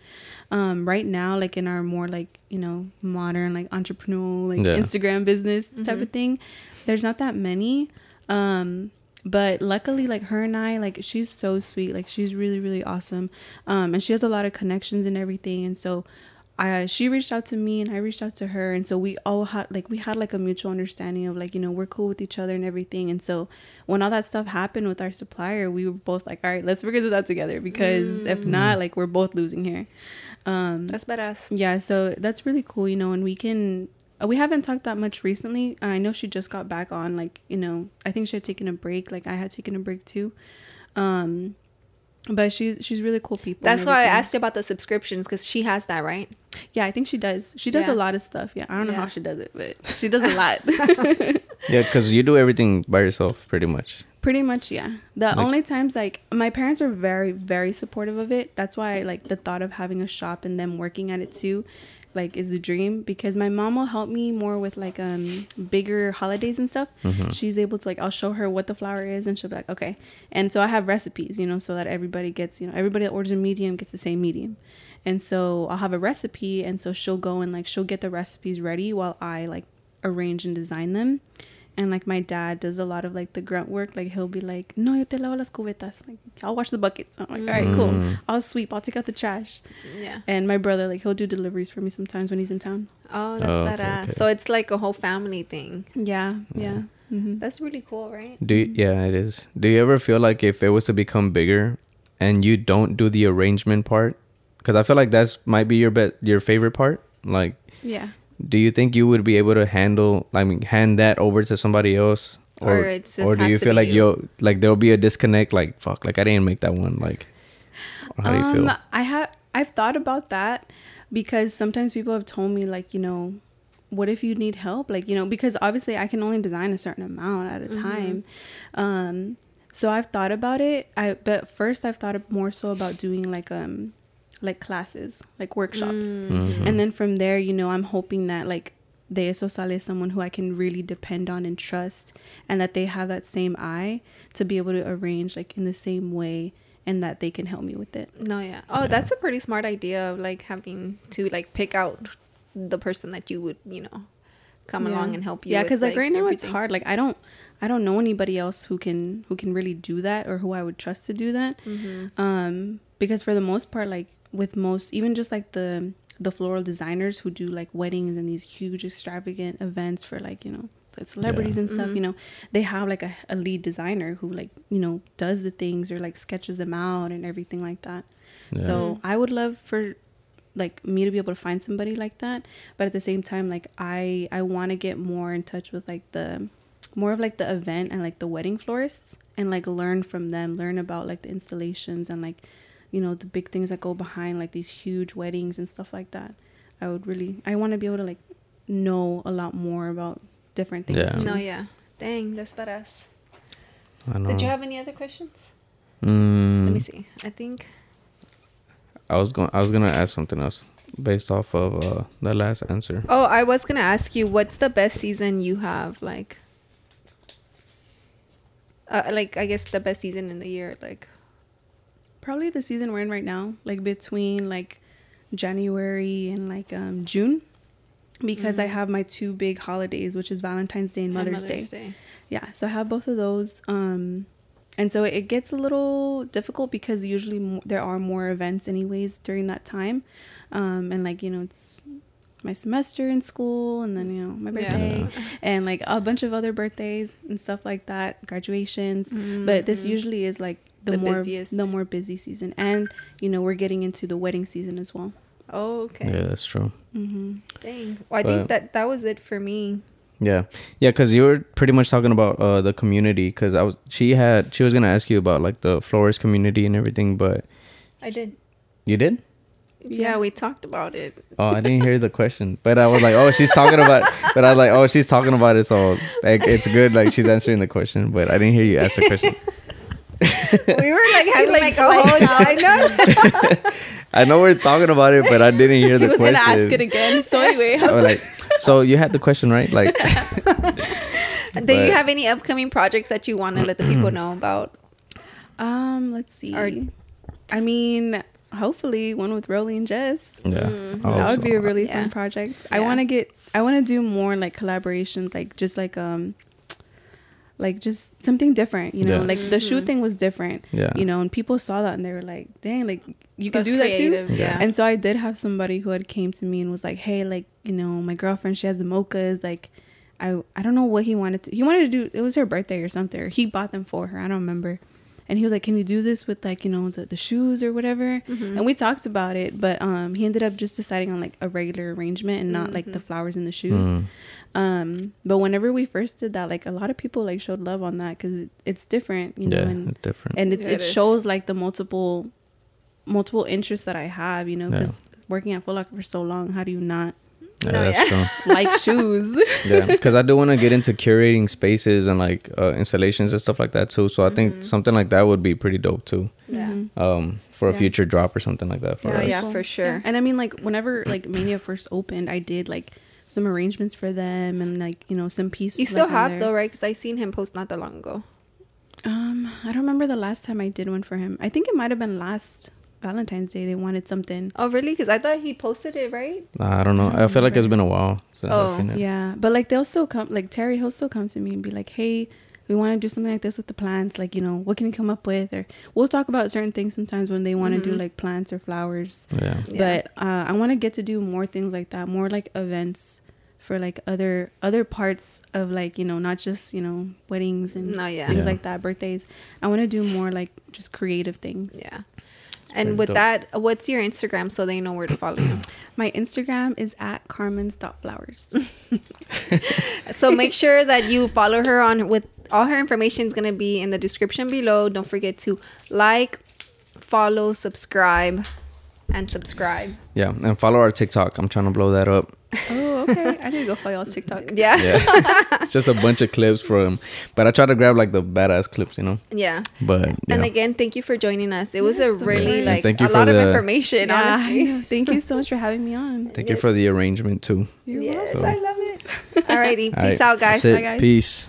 Um, right now, like in our more like you know modern like entrepreneurial like Yeah. Instagram business type of thing, there's not that many. Um, but luckily like her and i like she's so sweet like she's really really awesome um and she has a lot of connections and everything and so I, she reached out to me and I reached out to her. And so we all had like we had like a mutual understanding of like you know we're cool with each other and everything. And so when all that stuff happened with our supplier we were both like all right let's figure this out together because if not like we're both losing here. Um That's badass. yeah so that's really cool you know and we can uh, we haven't talked that much recently. I know she just got back on like you know i think she had taken a break. Like i had taken a break too. Um but she's she's really cool people That's why I asked you about the subscriptions because she has that, right? yeah i think she does she does Yeah. a lot of stuff yeah i don't know Yeah. how she does it but she does a lot Yeah, because you do everything by yourself, pretty much. pretty much yeah the Like- only times like my parents are very very supportive of it that's why like the thought of having a shop and them working at it too like is a dream because my mom will help me more with like um bigger holidays and stuff. Mm-hmm. she's able to like i'll show her what the flower is and she'll be like okay. And so i have recipes you know so that everybody gets you know everybody that orders a medium gets the same medium. And so i'll have a recipe and so she'll go and like she'll get the recipes ready while i like arrange and design them and like my dad does a lot of like the grunt work like he'll be like no yo te lavo las cubetas like i'll wash the buckets i'm like all right cool Mm. i'll sweep i'll take out the trash Yeah. and my brother like he'll do deliveries for me sometimes when he's in town Oh, that's Oh, okay, badass. okay. So it's like a whole family thing. yeah yeah hmm That's really cool, right? Do you, yeah, it is. Do you ever feel like if it was to become bigger, and you don't do the arrangement part, because I feel like that's might be your bet your favorite part. Like, yeah do you think you would be able to handle? I mean, hand that over to somebody else, Or it's just or do has you to feel like you? yo like there'll be a disconnect? Like, fuck, like I didn't make that one. Like, or how do you feel? Um, I have I've thought about that because sometimes people have told me like you know what if you need help like you know because obviously I can only design a certain amount at a Mm-hmm. time um so I've thought about it I but first I've thought more so about doing like um like classes like workshops Mhm. and then from there you know I'm hoping that like de eso sale someone who I can really depend on and trust and that they have that same eye to be able to arrange like in the same way and that they can help me with it No, yeah. Oh, that's a pretty smart idea of like having to like pick out the person that you would, you know, come along and help you. Yeah, because like, right now it's hard. Like I don't, I don't know anybody else who can who can really do that or who I would trust to do that. Mm-hmm. Um, because for the most part, like with most, even just like the the floral designers who do like weddings and these huge extravagant events for like you know the celebrities Yeah. and stuff, Mhm. you know, they have like a, a lead designer who like you know does the things or like sketches them out and everything like that. Yeah. So I would love for like me to be able to find somebody like that, but at the same time, like I I want to get more in touch with like the more of like the event and like the wedding florists and like learn from them, learn about like the installations and like you know the big things that go behind like these huge weddings and stuff like that. I would really I want to be able to like know a lot more about different things. Yeah. too. No, yeah. Dang, that's badass. I know. Did you have any other questions? Mm, Let me see. I think. I was going. I was gonna ask something else based off of uh, the last answer. Oh, I was gonna ask you, what's the best season you have? Like, uh, like I guess the best season in the year. Like, Probably the season we're in right now, like between like January and like um June. Because I Mhm. have my two big holidays, which is Valentine's Day and and Mother's, Day. Yeah, so I have both of those. Um, and so it gets a little difficult because usually mo- there are more events, anyways, during that time. Um, and like, you know, it's my semester in school and then, you know, my Yeah. birthday and like a bunch of other birthdays and stuff like that, graduations. But this Mhm. usually is like the, The more busiest. the more busy season. And, you know, we're getting into the wedding season as well. Oh, okay. Yeah, that's true. Mm-hmm. Dang. Well, I But- think that that was it for me. Yeah, yeah, because you were pretty much talking about uh the community. Because I was, she had, she was gonna ask you about like the florist community and everything, but I did. you did. Yeah, we talked about it. Oh, I didn't hear the question, but I was like, oh, she's talking about. But I was like, oh, she's talking about it, so like it's good. Like she's answering the question, but I didn't hear you ask the question. we were like having like, like, a whole. I know. I know we're talking about it, but I didn't hear He the question. He was gonna ask it again. So anyway, I was like, so you had the question right? Like, Do you have any upcoming projects that you want to let the people know about? um, let's see. Or- I mean, hopefully one with Rolly and Jess. yeah, Mm-hmm. That would be a really Yeah. fun project. I want to get. I want to do more like collaborations, like just like um, like just something different. You know, Yeah. like the shoe thing was different. Yeah. You know, and people saw that and they were like, "Dang, like you can That's do that too." Yeah. And so I did have somebody who had came to me and was like, "Hey, like you know, my girlfriend, she has the mochas. Like, I I don't know what he wanted to. He wanted to do. It was her birthday or something. Or he bought them for her. I don't remember." And he was like, "Can you do this with like you know the, the shoes or whatever?" And we talked about it, but um, he ended up just deciding on like a regular arrangement and not like the flowers and the shoes. Mm. Um, but whenever we first did that, like a lot of people like showed love on that because it's different, you know, yeah, and it's different. and it, Yeah, it it is. shows like the multiple multiple interests that I have, you know, Yeah. because working at Foot Locker for so long, how do you not yeah, No, that's yeah. true. like shoes? yeah because i do want to get into curating spaces and like uh, installations and stuff like that too so i Mm-hmm. think something like that would be pretty dope too Yeah. um for a Yeah. future drop or something like that for Oh, us yeah, for sure. And I mean, like whenever like Mania first opened, I did like some arrangements for them and like you know some pieces. You still like, have though, right? Because I seen him post not that long ago. Um, I don't remember the last time I did one for him. I think it might have been last Valentine's Day. They wanted something. Oh, really? Because I thought he posted it, right? Nah, i don't know i feel like it's been a while since Oh, i've seen it Yeah, but like they'll still come. Like Terry, he'll still come to me and be like, "Hey, we want to do something like this with the plants. Like, you know, what can you come up with?" Or we'll talk about certain things sometimes when they want to do Mhm. like plants or flowers. yeah Yeah. But uh, I want to get to do more things like that, more like events for like other other parts of like you know not just you know weddings and No, yeah. things Yeah. like that, birthdays. I want to do more like just creative things. Yeah. And Very with dope. that, what's your Instagram so they know where to follow you? My Instagram is at carmen's.flowers. so make sure that you follow her on with all her information is going to be in the description below. Don't forget to like, follow, subscribe, and subscribe. yeah and follow our tiktok i'm trying to blow that up oh, okay. I need to go follow y'all's TikTok. Yeah. yeah it's just a bunch of clips from but i try to grab like the badass clips you know Yeah. but yeah. And again, thank you for joining us. It was a Yes, of really course. like Thank you a for lot of information, Yeah, honestly. Thank you so much for having me on. thank you for the arrangement too You're Yes, welcome. I love it. Alrighty. All Peace out, guys. that's it. Bye, guys. peace